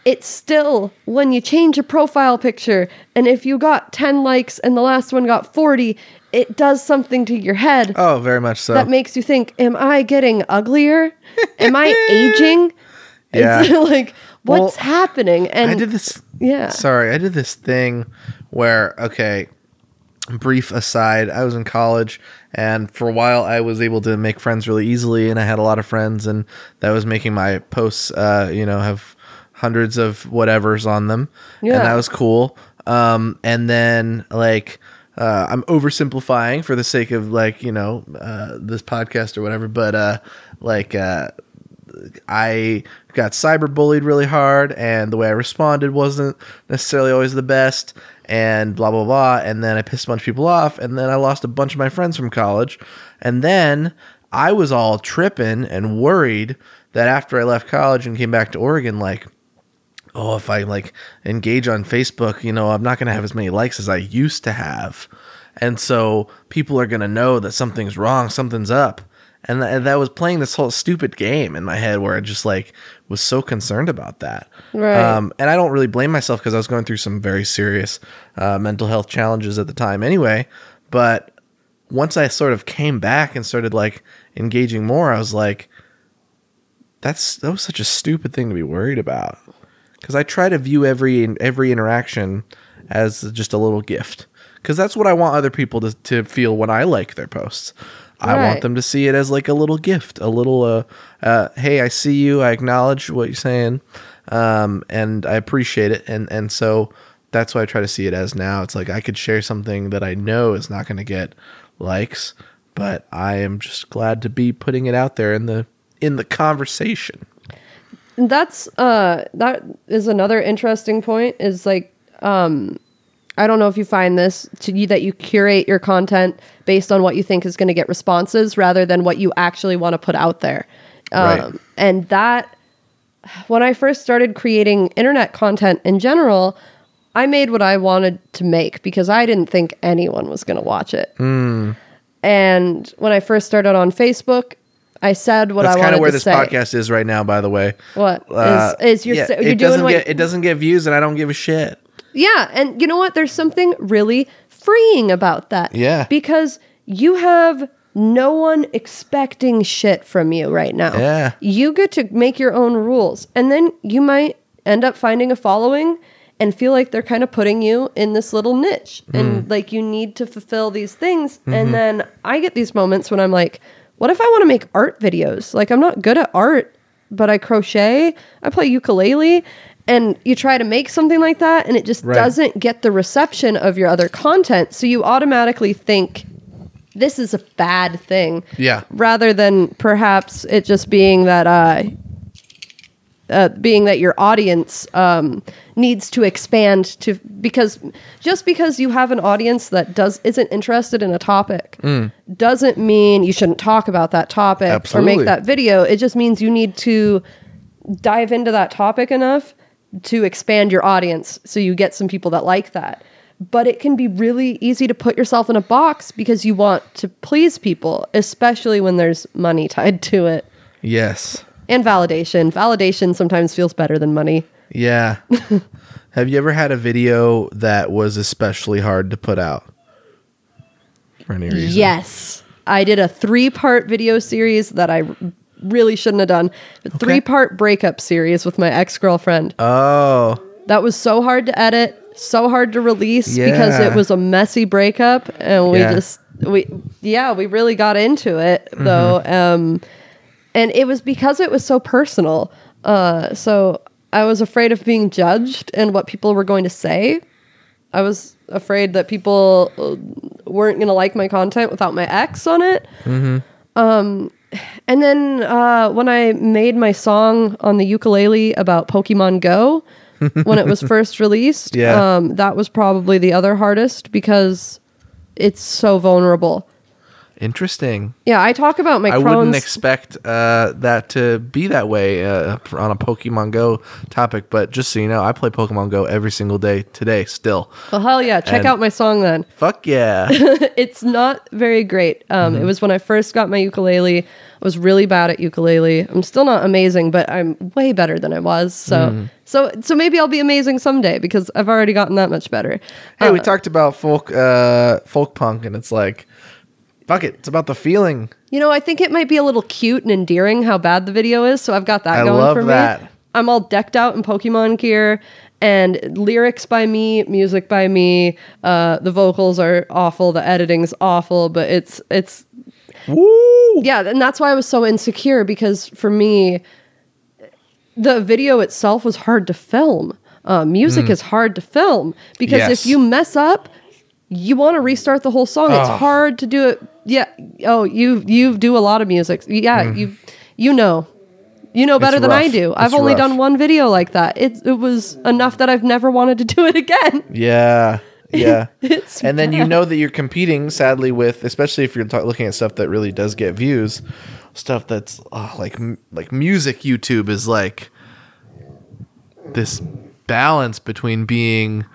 it's still when you change a profile picture and if you got 10 likes and the last one got 40, it does something to your head Oh, very much so. that makes you think, am I getting uglier? Am I (laughs) aging? Yeah. It's (laughs) like what's Well, happening? And I did this. Yeah. Sorry, I did this thing where okay, brief aside, I was in college and for a while I was able to make friends really easily and I had a lot of friends and that was making my posts uh, you know, have hundreds of whatevers on them. Yeah. And that was cool. Um and then like uh, I'm oversimplifying for the sake of like you know uh, this podcast or whatever, but uh, like uh, I got cyberbullied really hard, and the way I responded wasn't necessarily always the best, and blah blah blah. And then I pissed a bunch of people off, and then I lost a bunch of my friends from college, and then I was all tripping and worried that after I left college and came back to Oregon, like oh, if I like engage on Facebook, you know, I'm not going to have as many likes as I used to have. And so people are going to know that something's wrong, something's up. And, th- that was playing this whole stupid game in my head where I just like was so concerned about that. Right. Um, and I don't really blame myself because I was going through some very serious uh, mental health challenges at the time anyway. But once I sort of came back and started like engaging more, I was like, that's that was such a stupid thing to be worried about because I try to view every every interaction as just a little gift because that's what I want other people to, to feel when I like their posts. I Right. want them to see it as like a little gift, a little uh, uh, hey, I see you, I acknowledge what you're saying, um, and I appreciate it, and and so that's what I try to see it as now. It's like I could share something that I know is not going to get likes, but I am just glad to be putting it out there in the in the conversation. that's uh that is another interesting point is like um I don't know if you find this to you that you curate your content based on what you think is going to get responses rather than what you actually want to put out there. Um, Right. and that when I first started creating internet content in general, I made what I wanted to make because I didn't think anyone was going to watch it. Hmm. And when I first started on Facebook, I said what That's I kind of where to this say. podcast is right now. By the way, What is Uh, is your yeah, you're it doing get it doesn't get views, and I don't give a shit. Yeah, and you know what? There's something really freeing about that. Yeah. Because you have no one expecting shit from you right now. Yeah. You get to make your own rules. And then you might end up finding a following and feel like they're kind of putting you in this little niche Mm. and like you need to fulfill these things. Mm-hmm. And then I get these moments when I'm like, what if I want to make art videos? Like I'm not good at art, but I crochet, I play ukulele, and you try to make something like that and it just Right. doesn't get the reception of your other content. So you automatically think this is a bad thing. Yeah. Rather than perhaps it just being that uh uh, being that your audience um, needs to expand to because just because you have an audience that does isn't interested in a topic doesn't mean you shouldn't talk about that topic or make that video. It just means you need to dive into that topic enough to expand your audience so you get some people that like that. But it can be really easy to put yourself in a box because you want to please people, especially when there's money (laughs) tied to it Yes. and validation. Validation sometimes feels better than money. Yeah. (laughs) Have you ever had a video that was especially hard to put out? For any reason? Yes. I did a three part video series that I really shouldn't have done. A three part breakup series with my ex girlfriend. Oh. That was so hard to edit, so hard to release because it was a messy breakup. And we Yeah. just, we, yeah, we really got into it though. Um, and it was because it was so personal. Uh, so I was afraid of being judged and what people were going to say. I was afraid that people uh, weren't going to like my content without my ex on it. Um, and then uh, when I made my song on the ukulele about Pokemon Go, (laughs) when it was first released, Yeah. um, that was probably the other hardest because it's so vulnerable. Interesting. Yeah, I talk about my I Crohn's. wouldn't expect uh, that to be that way uh, on a Pokemon Go topic, but just so you know, I play Pokemon Go every single day today still. well, hell yeah, check And- out my song then. (laughs) Fuck yeah. it's not very great. Um, Mm-hmm. It was when I first got my ukulele. I was really bad at ukulele. I'm still not amazing, but I'm way better than I was. So, Mm-hmm. so, so maybe I'll be amazing someday because I've already gotten that much better. hey, we Uh, talked about folk uh, folk punk, and it's like, fuck it. It's about the feeling. You know, I think it might be a little cute and endearing how bad the video is. So I've got that I going love for that. me. I'm all decked out in Pokemon gear and lyrics by me, music by me. Uh, the vocals are awful, the editing's awful, but it's it's Woo! yeah, and that's why I was so insecure because for me, the video itself was hard to film. Uh, music is hard to film because. Yes. if you mess up, you want to restart the whole song. It's Oh. hard to do it. Yeah. Oh, you you do a lot of music. Yeah, you you know. You know better than I rough. do. I've Hmm. Only rough. done one video like that. It it was enough that I've never wanted to do it again. Yeah. (laughs) Yeah. It's and then you know that you're competing, sadly, with especially if you're ta- looking at stuff that really does get views, stuff that's oh, like like music. YouTube is like this balance between being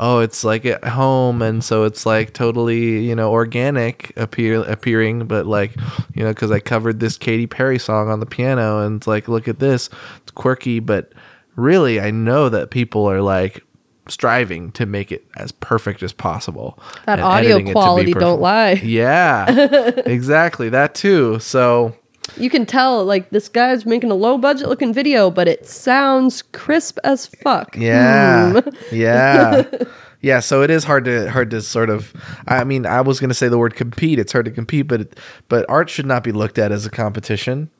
oh it's like at home and so it's like totally you know organic appear appearing but like you know because i covered this Katy perry song on the piano and it's like look at this it's quirky but really i know that people are like striving to make it as perfect as possible That audio editing it to be quality don't lie. yeah (laughs) exactly that too so You can tell like this guy's making a low budget looking video, but it sounds crisp as fuck. Yeah. (laughs) yeah. Yeah, so it is hard to hard to sort of I mean, I was going to say the word compete. It's hard to compete, but it, but art should not be looked at as a competition,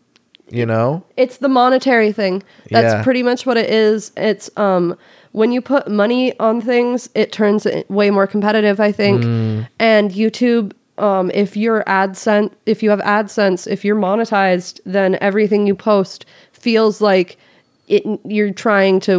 you know? It's the monetary thing. That's Yeah. pretty much what it is. It's um when you put money on things, it turns it way more competitive, I think. Mm. And YouTube um if you're AdSense, if you have AdSense, if you're monetized, then everything you post feels like it, you're trying to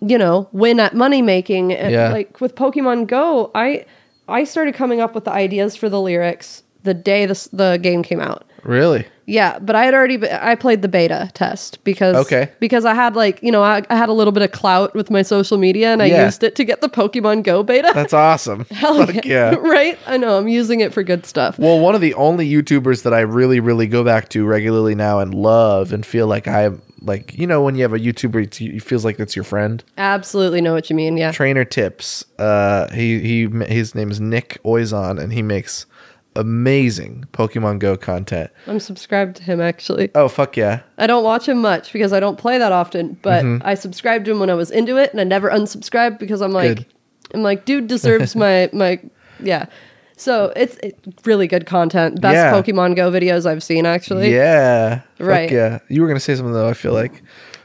you know win at money making And, Yeah. like with pokemon go i i started coming up with the ideas for the lyrics the day this, the game came out Really? Yeah, but I had already be- I played the beta test because Okay. because I had like you know I, I had a little bit of clout with my social media and I Yeah. used it to get the Pokemon Go beta. That's awesome. (laughs) Hell Fuck yeah. (laughs) right? I know I'm using it for good stuff. Well, one of the only YouTubers that I really, really go back to regularly now and love and feel like I'm like, you know, when you have a YouTuber, it feels like it's your friend. Absolutely know what you mean. Yeah. Trainer Tips. Uh, he he his name is Nick Oyzon, and he makes amazing Pokemon Go content. I'm subscribed to him actually. Oh fuck yeah! I don't watch him much because I don't play that often, but I subscribed to him when I was into it and I never unsubscribed because I'm like Good. I'm like dude deserves (laughs) my my yeah. So it's, it's really good content. Best Yeah. Pokemon Go videos I've seen actually. yeah, Fuck Right. yeah, you were gonna say something though. I feel like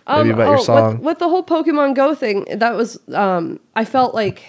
maybe Um, about oh, your with- song. With, the whole Pokemon Go thing, that was um, I felt like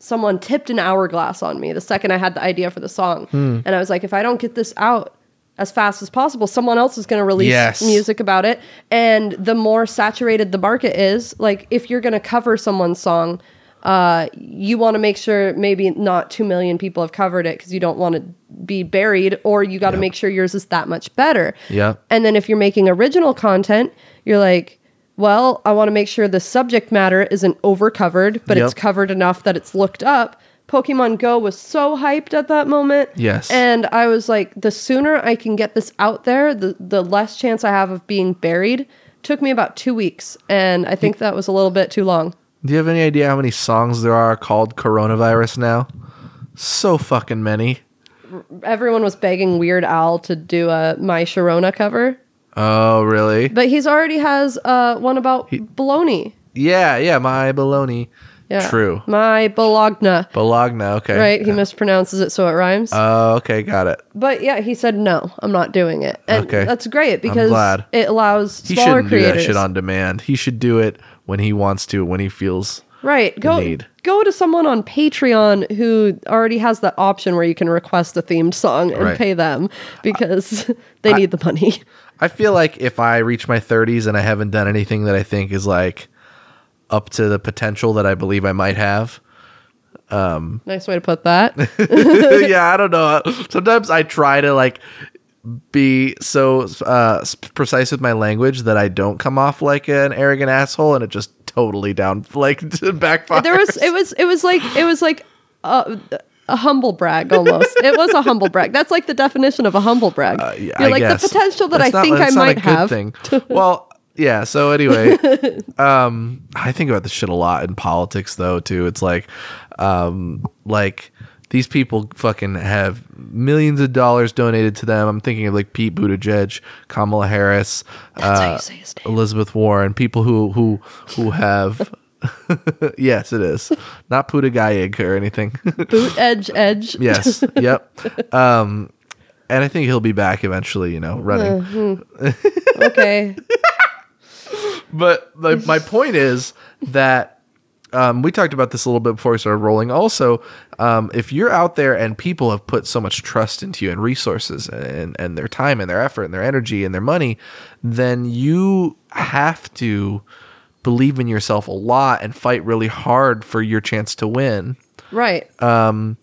someone tipped an hourglass on me the second I had the idea for the song, Hmm. and I was like, if I don't get this out as fast as possible, someone else is going to release Yes. music about it, and the more saturated the market is, like if you're going to cover someone's song. Uh, you want to make sure maybe not two million people have covered it because you don't want to be buried, or you got to Yep. make sure yours is that much better. Yep. And then if you're making original content, you're like, well, I want to make sure the subject matter isn't overcovered, but it's covered enough that it's looked up. Pokemon Go was so hyped at that moment. Yes. And I was like, the sooner I can get this out there, the, the less chance I have of being buried. Took me about two weeks, and I think that was a little bit too long. Do you have any idea how many songs there are called coronavirus now? So fucking many. Everyone was begging Weird Al to do a My Sharona cover, Oh really? but he's already has uh, one about baloney. Yeah, yeah. My baloney. Yeah. True. My Bologna. Bologna. Okay. Right? He mispronounces it so it rhymes. Oh, okay. Got it. but yeah, he said no, I'm not doing it. And Okay. that's great because it allows He smaller shouldn't do creators. that shit on demand. He should do it when he wants to, when he feels. right. Go need. go to someone on Patreon who already has that option where you can request a themed song and Right. pay them because (laughs) they need the money. I feel like if I reach my 30s and I haven't done anything that I think is like up to the potential that I believe I might have. nice way to put that. (laughs) yeah, I don't know. Sometimes I try to like be so uh, precise with my language that I don't come off like an arrogant asshole, and it just totally down like (laughs) backfires. there was it was it was like it was like a, a humble brag almost. it was a humble brag. That's like the definition of a humble brag. Uh, yeah, You're I like guess. the potential that That's I not- think I might have. Thing. well, yeah. So anyway, (laughs) um, I think about this shit a lot in politics, though. Too. It's like, um, like these people fucking have millions of dollars donated to them. I'm thinking of like Pete Buttigieg, Kamala Harris, uh, you say his name. Elizabeth Warren, people who who who have. (laughs) yes, it is not Puttigieg or anything. (laughs) Boot edge edge. yes. (laughs) Yep. Um, and I think he'll be back eventually. You know, running. okay. But my, my point is that um, we talked about this a little bit before we started rolling. Also, um, if you're out there and people have put so much trust into you and resources and, and their time and their effort and their energy and their money, then you have to believe in yourself a lot and fight really hard for your chance to win. Right. Um,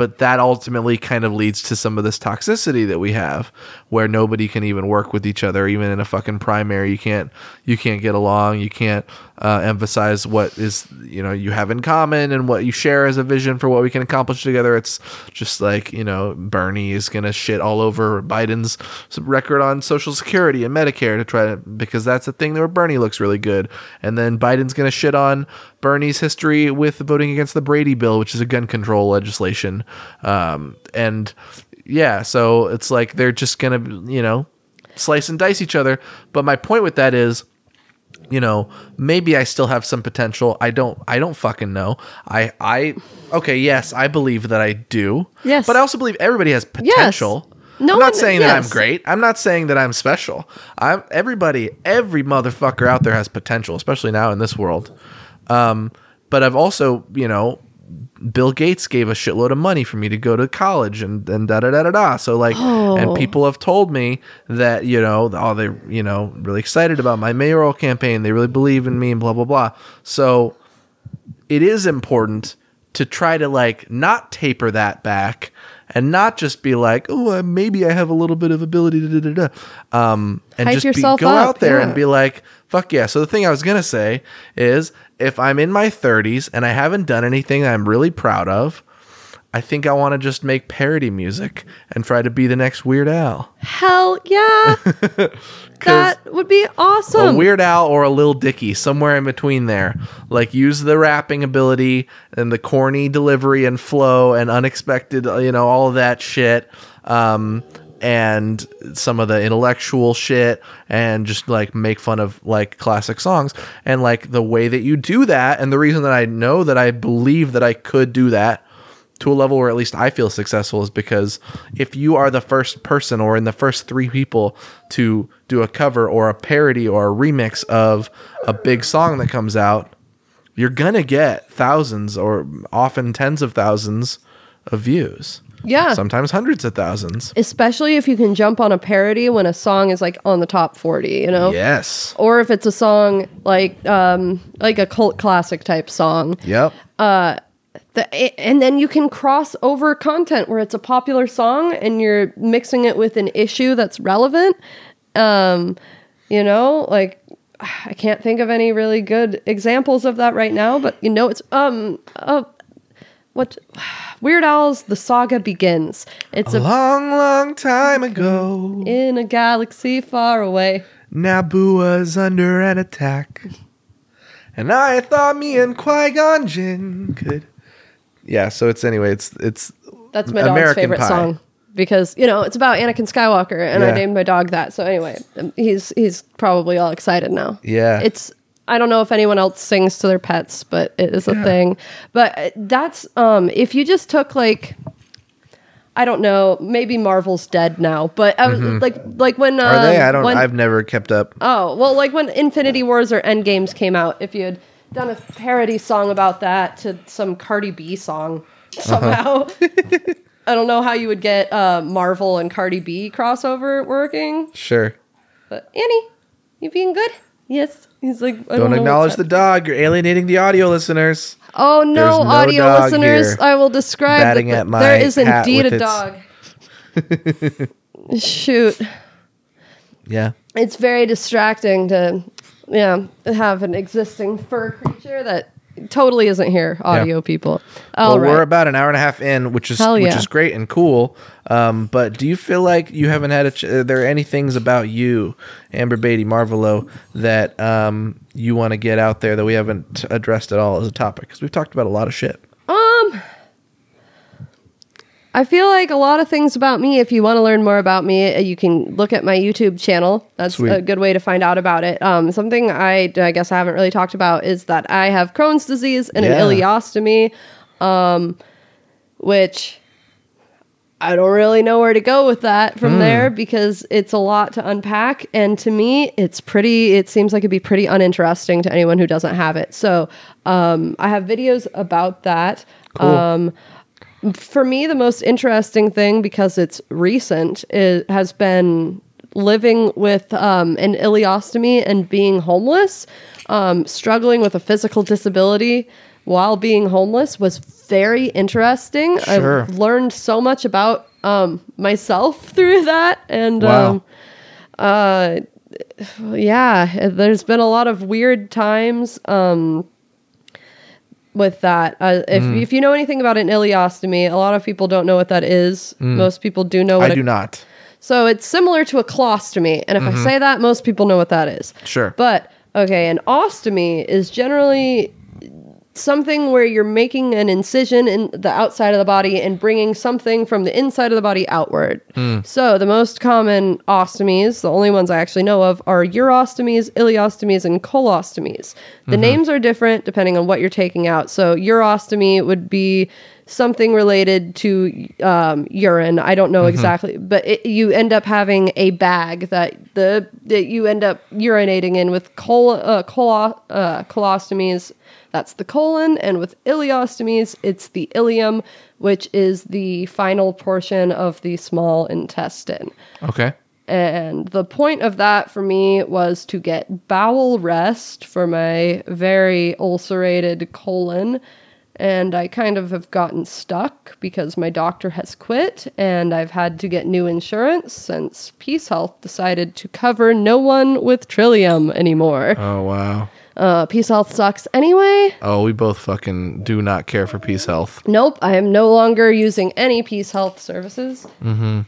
but that ultimately kind of leads to some of this toxicity that we have where nobody can even work with each other even in a fucking primary you can't you can't get along you can't uh, emphasize what is you know you have in common and what you share as a vision for what we can accomplish together. It's just like you know bernie is gonna shit all over biden's record on social security and medicare to try to because that's a thing where bernie looks really good. And then biden's gonna shit on bernie's history with voting against the brady bill which is a gun control legislation. Um, and yeah so it's like they're just gonna you know slice and dice each other. But my point with that is you know maybe i still have some potential. I don't i don't fucking know. I i okay yes i believe that i do. Yes. but i also believe everybody has potential. No i'm not one- saying that i'm great. I'm not saying that i'm special. I'm everybody every motherfucker out there has potential especially now in this world. Um but i've also you know Bill Gates gave a shitload of money for me to go to college and and da da da da da. So like, and Oh. people have told me that you know, oh, they you know really excited about my mayoral campaign. They really believe in me and blah blah blah. So it is important to try to like not taper that back and not just be like, oh, uh, maybe I have a little bit of ability. to da, da, da. Um, and Hype just be, go up, out there yeah. and be like, fuck yeah. So the thing I was gonna say is, if I'm in my 30s and I haven't done anything I'm really proud of, I think I want to just make parody music and try to be the next Weird Al. Hell yeah. (laughs) that would be awesome. a. Weird Al or a Lil Dicky, somewhere in between there. Like use the rapping ability and the corny delivery and flow and unexpected, uh, you know, all of that shit. Um, and some of the intellectual shit and just like make fun of like classic songs and like the way that you do that and the reason that I know that I believe that I could do that to a level where at least I feel successful is because if you are the first person or in the first three people to do a cover or a parody or a remix of a big song that comes out, you're gonna get thousands or often tens of thousands of views. yeah. Sometimes hundreds of thousands. Especially if you can jump on a parody when a song is like on the top 40, you know? Yes. Or if it's a song like um like a cult classic type song. Yep. The, and then you can cross over content where it's a popular song and you're mixing it with an issue that's relevant. Um, you know, like I can't think of any really good examples of that right now, but you know, it's um uh, what (sighs) Weird Al's The Saga Begins. It's A a long, long time ago, in a galaxy far away. Naboo was under an attack. And I thought me and Qui Gon Jinn could. Yeah, so it's anyway, it's it's That's my dog's American favorite Pie. song because you know it's about Anakin Skywalker, and I Yeah. named my dog that. So anyway, um, he's he's probably all excited now. Yeah. it's. I don't know if anyone else sings to their pets, but it is a thing. But uh, that's um, if you just took like. I don't know. Maybe Marvel's dead now, but I was like, like when uh, Mm-hmm. Are they? I don't. when- I've never kept up. Oh, well, like when Infinity Wars or Endgames came out, if you had done a parody song about that to some Cardi B song somehow, (laughs) I don't know how you would get uh, Marvel and Cardi B crossover working. Sure. But Annie, you being good? Yes. He's like, I Don't know acknowledge the dog. You're alienating the audio listeners. Oh no, no audio listeners! I will describe batting that at my there is indeed a its- dog. (laughs) Shoot. Yeah. it's very distracting to yeah have an existing fur creature that totally isn't here audio people all well, right. we're about an hour and a half in, which is Hell which is great and cool. Um, but do you feel like you haven't had a? Ch- are there any things about you, Amber Batey Marvolo, that um, you want to get out there that we haven't addressed at all as a topic? Because we've talked about a lot of shit. um I feel like a lot of things about me. If you want to learn more about me, uh, you can look at my YouTube channel. That's Sweet. a good way to find out about it. Um, something I, I guess I haven't really talked about is that I have Crohn's disease and Yeah. an ileostomy, um, which I don't really know where to go with that from there because it's a lot to unpack. And to me, it's pretty, it seems like it'd be pretty uninteresting to anyone who doesn't have it. So um, I have videos about that. Cool. Um, for me, the most interesting thing, because it's recent, it has been living with um, an ileostomy and being homeless, um, struggling with a physical disability while being homeless was very interesting. Sure. I've learned so much about um, myself (laughs) through that, and Wow. um, uh, yeah, there's been a lot of weird times. Um, with that. Uh, if Mm. if you know anything about an ileostomy, a lot of people don't know what that is. Most people do know what Mm. I a- do not. So it's similar to a colostomy, and if I say that, most people know what that is. Sure. But okay, an ostomy is generally something where you're making an incision in the outside of the body and bringing something from the inside of the body outward. Hmm. So the most common ostomies, the only ones I actually know of, are urostomies, ileostomies, and colostomies. The mm-hmm. names are different depending on what you're taking out. So urostomy would be something related to um, urine. I don't know exactly, but it, you end up having a bag that the that you end up urinating in with col uh, colo- uh, colostomies. That's the colon, and with ileostomies, it's the ileum, which is the final portion of the small intestine. Okay. And the point of that for me was to get bowel rest for my very ulcerated colon and I kind of have gotten stuck because my doctor has quit and I've had to get new insurance since Peace Health decided to cover no one with Trillium anymore. Oh wow. Uh, Peace Health sucks anyway. Oh, we both fucking do not care for Peace Health. Nope, I am no longer using any Peace Health services.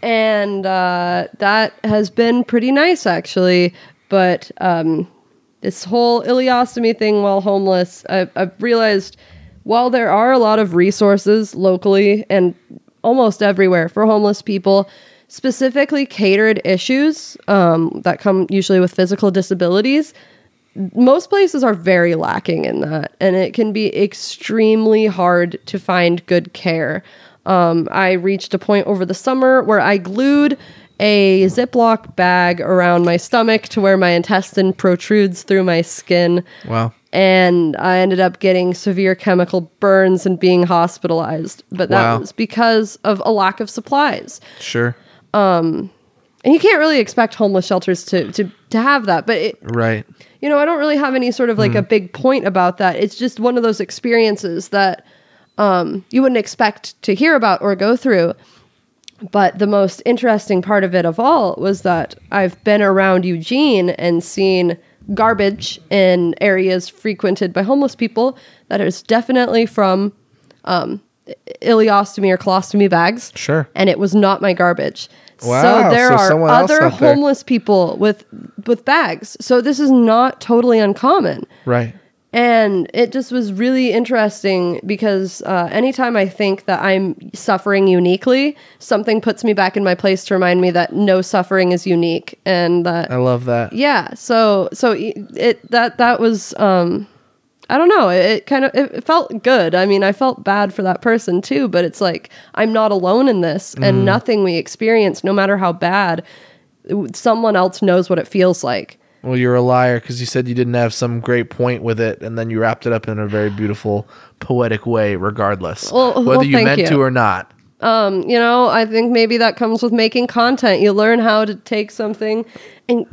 And uh, that has been pretty nice, actually. But um, this whole ileostomy thing while homeless, I, I've realized while there are a lot of resources locally and almost everywhere for homeless people, specifically catered issues um, that come usually with physical disabilities, most places are very lacking in that and it can be extremely hard to find good care. Um, i reached a point over the summer where i glued a ziploc bag around my stomach to where my intestine protrudes through my skin Wow. and i ended up getting severe chemical burns and being hospitalized but that Wow. was because of a lack of supplies Sure. Um, and you can't really expect homeless shelters to to, to have that but it, Right. you know, I don't really have any sort of like a big point about that. It's just one of those experiences that um, you wouldn't expect to hear about or go through. But the most interesting part of it of all was that I've been around Eugene and seen garbage in areas frequented by homeless people that is definitely from um, ileostomy or colostomy bags. Sure. And it was not my garbage. Wow, So there so are other out there. homeless people with with bags. So this is not totally uncommon. Right. And it just was really interesting because uh, anytime I think that I'm suffering uniquely, something puts me back in my place to remind me that no suffering is unique, and that I love that. yeah. So so it, that that was um, I don't know. It, kind of it, it felt good. I mean, I felt bad for that person too, but it's like I'm not alone in this, and nothing we experience, no matter how bad, someone else knows what it feels like. Well, you're a liar because you said you didn't have some great point with it, and then you wrapped it up in a very beautiful, poetic way, regardless, Well- whether well, you meant you. to or not. Um, you know, I think maybe that comes with making content. You learn how to take something and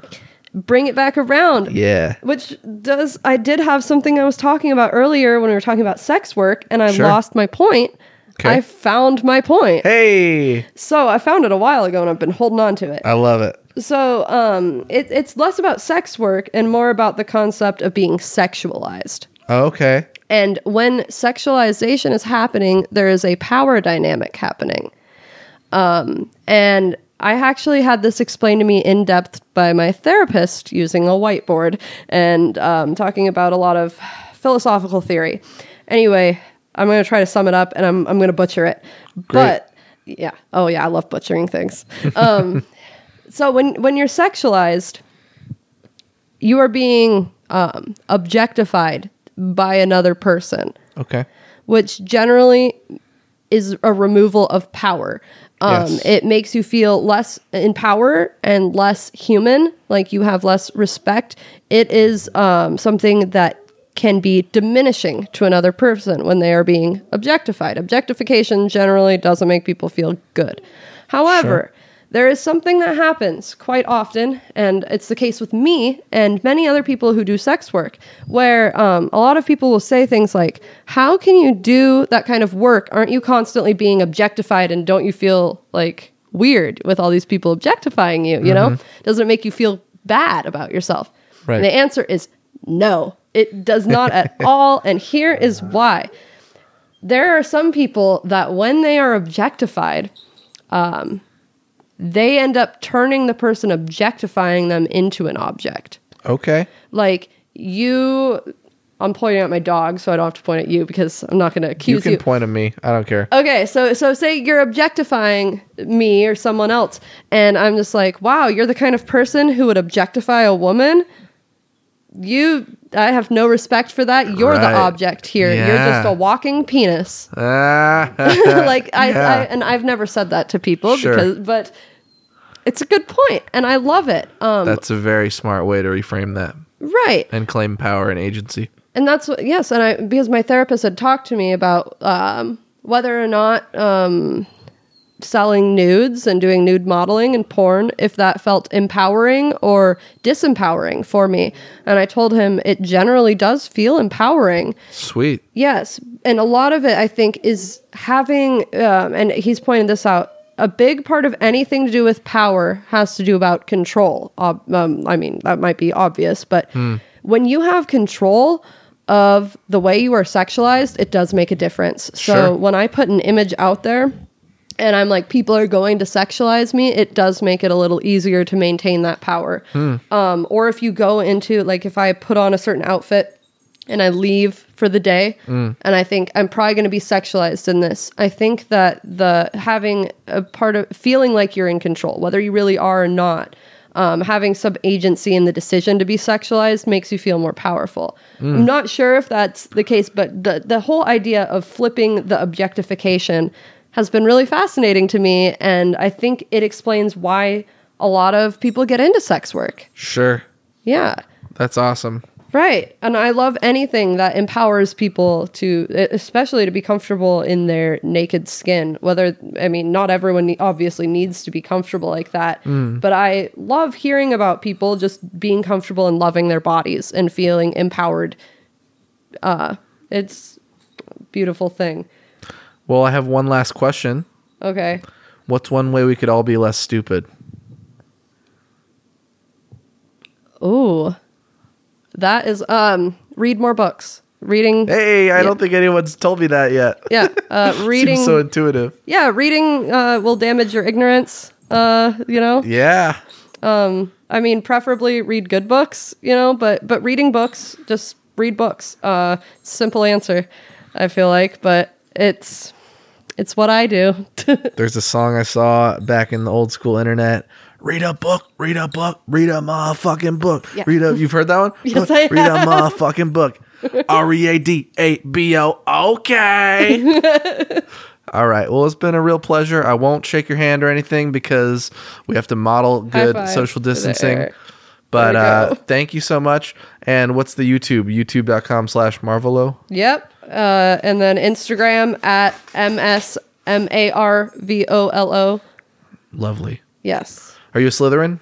bring it back around. Yeah. Which does I did have something I was talking about earlier when we were talking about sex work and I Sure. lost my point. Okay. I found my point. Hey, So I found it a while ago and I've been holding on to it. I love it. So um it, it's less about sex work and more about the concept of being sexualized. Oh, okay. And when sexualization is happening, there is a power dynamic happening. Um, and I actually had this explained to me in depth by my therapist using a whiteboard and um, talking about a lot of philosophical theory. Anyway, I'm going to try to sum it up and I'm, I'm going to butcher it. But yeah, oh yeah, I love butchering things. Um, (laughs) so when, when you're sexualized, you are being um, objectified by another person, Okay. which generally is a removal of power. Um, Yes. It makes you feel less in power and less human, like you have less respect. It is um, something that can be diminishing to another person when they are being objectified. Objectification generally doesn't make people feel good. However, there is something that happens quite often, and it's the case with me and many other people who do sex work, where um, a lot of people will say things like, How can you do that kind of work? Aren't you constantly being objectified, and don't you feel like weird with all these people objectifying you? You know, doesn't it make you feel bad about yourself? Right. And the answer is no, it does not at (laughs) all. And here is why there are some people that when they are objectified, um, they end up turning the person objectifying them into an object. Okay. Like you, I'm pointing at my dog, so I don't have to point at you because I'm not going to accuse You can you. Can point at me. I don't care. Okay, so so say you're objectifying me or someone else, and I'm just like, wow, you're the kind of person who would objectify a woman. You, I have no respect for that. You're Right. the object here. You're just a walking penis. Ah. (laughs) like I, (laughs) Yeah. I, and I've never said that to people Sure. because, but it's a good point, and I love it. Um, That's a very smart way to reframe that right. and claim power and agency. and that's what yes and i because my therapist had talked to me about um, whether or not um, selling nudes and doing nude modeling and porn if that felt empowering or disempowering for me. And I told him it generally does feel empowering. Sweet. Yes, and a lot of it I think is having, um, and he's pointed this out. A big part of anything to do with power has to do about control. Um, I mean, that might be obvious, but when you have control of the way you are sexualized, it does make a difference. So Sure. when I put an image out there, and I'm like, people are going to sexualize me, it does make it a little easier to maintain that power. Um, or if you go into, like, if I put on a certain outfit and I leave for the day and I think I'm probably going to be sexualized in this, I think that the having a part of feeling like you're in control, whether you really are or not, um, having some agency in the decision to be sexualized makes you feel more powerful. I'm not sure if that's the case, but the the whole idea of flipping the objectification has been really fascinating to me, and I think it explains why a lot of people get into sex work. Sure. Yeah. That's awesome. Right. And I love anything that empowers people to, especially to be comfortable in their naked skin. Whether, I mean, not everyone obviously needs to be comfortable like that, but I love hearing about people just being comfortable and loving their bodies and feeling empowered. Uh, it's a beautiful thing. Well, I have one last question. Okay. What's one way we could all be less stupid? Ooh. That is, um, read more books. Reading. Hey, I Yeah. don't think anyone's told me that yet. Yeah. Uh, reading. (laughs) Seems so intuitive. yeah, reading uh, will damage your ignorance. Uh, you know, Yeah. Um, I mean, preferably read good books. You know, but but reading books, just read books. Uh, simple answer, I feel like, but it's it's what I do. (laughs) There's a song I saw back in the old school internet. Read a book, read a book, read a motherfucking book. Yeah. Read a you've heard that one? (laughs) Yes, I have. Read a motherfucking book. (laughs) R E A D A B O. Okay. (laughs) All right. Well, it's been a real pleasure. I won't shake your hand or anything because we have to model good social distancing. But uh, thank you so much. And what's the YouTube? YouTube.com slash Marvolo. yep. Uh, and then Instagram at m s m a r v o l o. Lovely. Yes. Are you a Slytherin?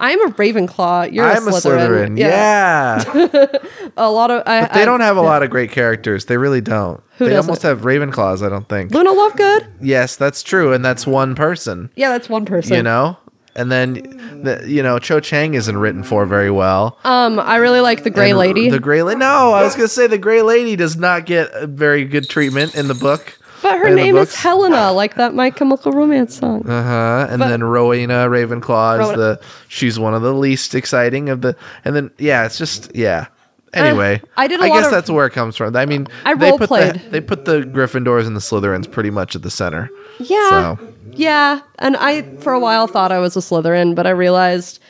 I'm a Ravenclaw. You're I'm a Slytherin. Yeah. (laughs) A lot of I, They I- don't have a lot of great characters. They really don't. Who they doesn't? almost have Ravenclaws, I don't think. Luna Lovegood. Yes, that's true. And that's one person, Yeah, that's one person. you know? And then, the, you know, Cho Chang isn't written for very well. Um, I really like the Gray And Lady, The Gray Lady. No, I was going to say the Gray Lady does not get a very good treatment in the book. But her in name is. Helena, like that My Chemical Romance song. Uh huh. And But- then Rowena Ravenclaw is Rowena- the she's one of the least exciting of the. And then yeah, it's just yeah. Anyway, I did a I guess of- that's where it comes from. I mean, I they put the role-played. they put the Gryffindors and the Slytherins pretty much at the center. Yeah, So yeah. And I, for a while, thought I was a Slytherin, but I realized,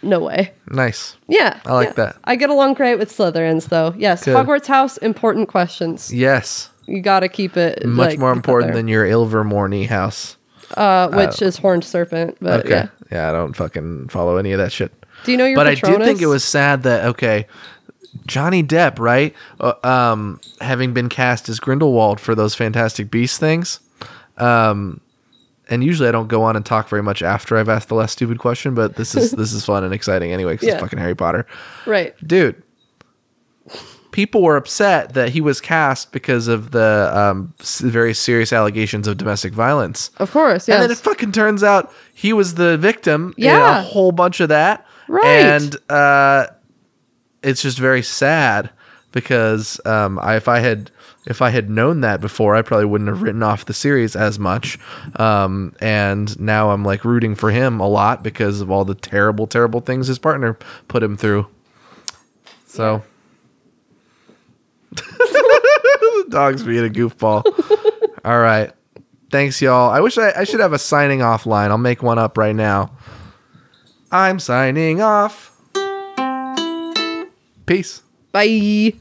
no way. nice. Yeah, I like yeah. that. I get along great with Slytherins, though. Yes, Good. Hogwarts house, important questions. Yes, You got to keep it much like, more important than your Ilvermorny house. uh, which is horned serpent. But Okay. yeah, Yeah. I don't fucking follow any of that shit. do you know your? but I Patronus? did think it was sad that okay, Johnny Depp, right? Uh, um, having been cast as Grindelwald for those Fantastic Beasts things. Um, and usually I don't go on and talk very much after I've asked the last stupid question, but this is (laughs) this is fun and exciting anyway because Yeah. it's fucking Harry Potter, right. dude. People were upset that he was cast because of the um, very serious allegations of domestic violence. Of course, yes. And then it fucking turns out he was the victim in Yeah. a whole bunch of that. Right. And uh, it's just very sad because um, I, if I had if I had known that before, I probably wouldn't have written off the series as much. Um, and now I'm like rooting for him a lot because of all the terrible, terrible things his partner put him through. So. The (laughs) dog's being a goofball. (laughs) all right. Thanks, y'all. I wish I, I should have a signing off line. I'll make one up right now. I'm signing off. Peace. Bye.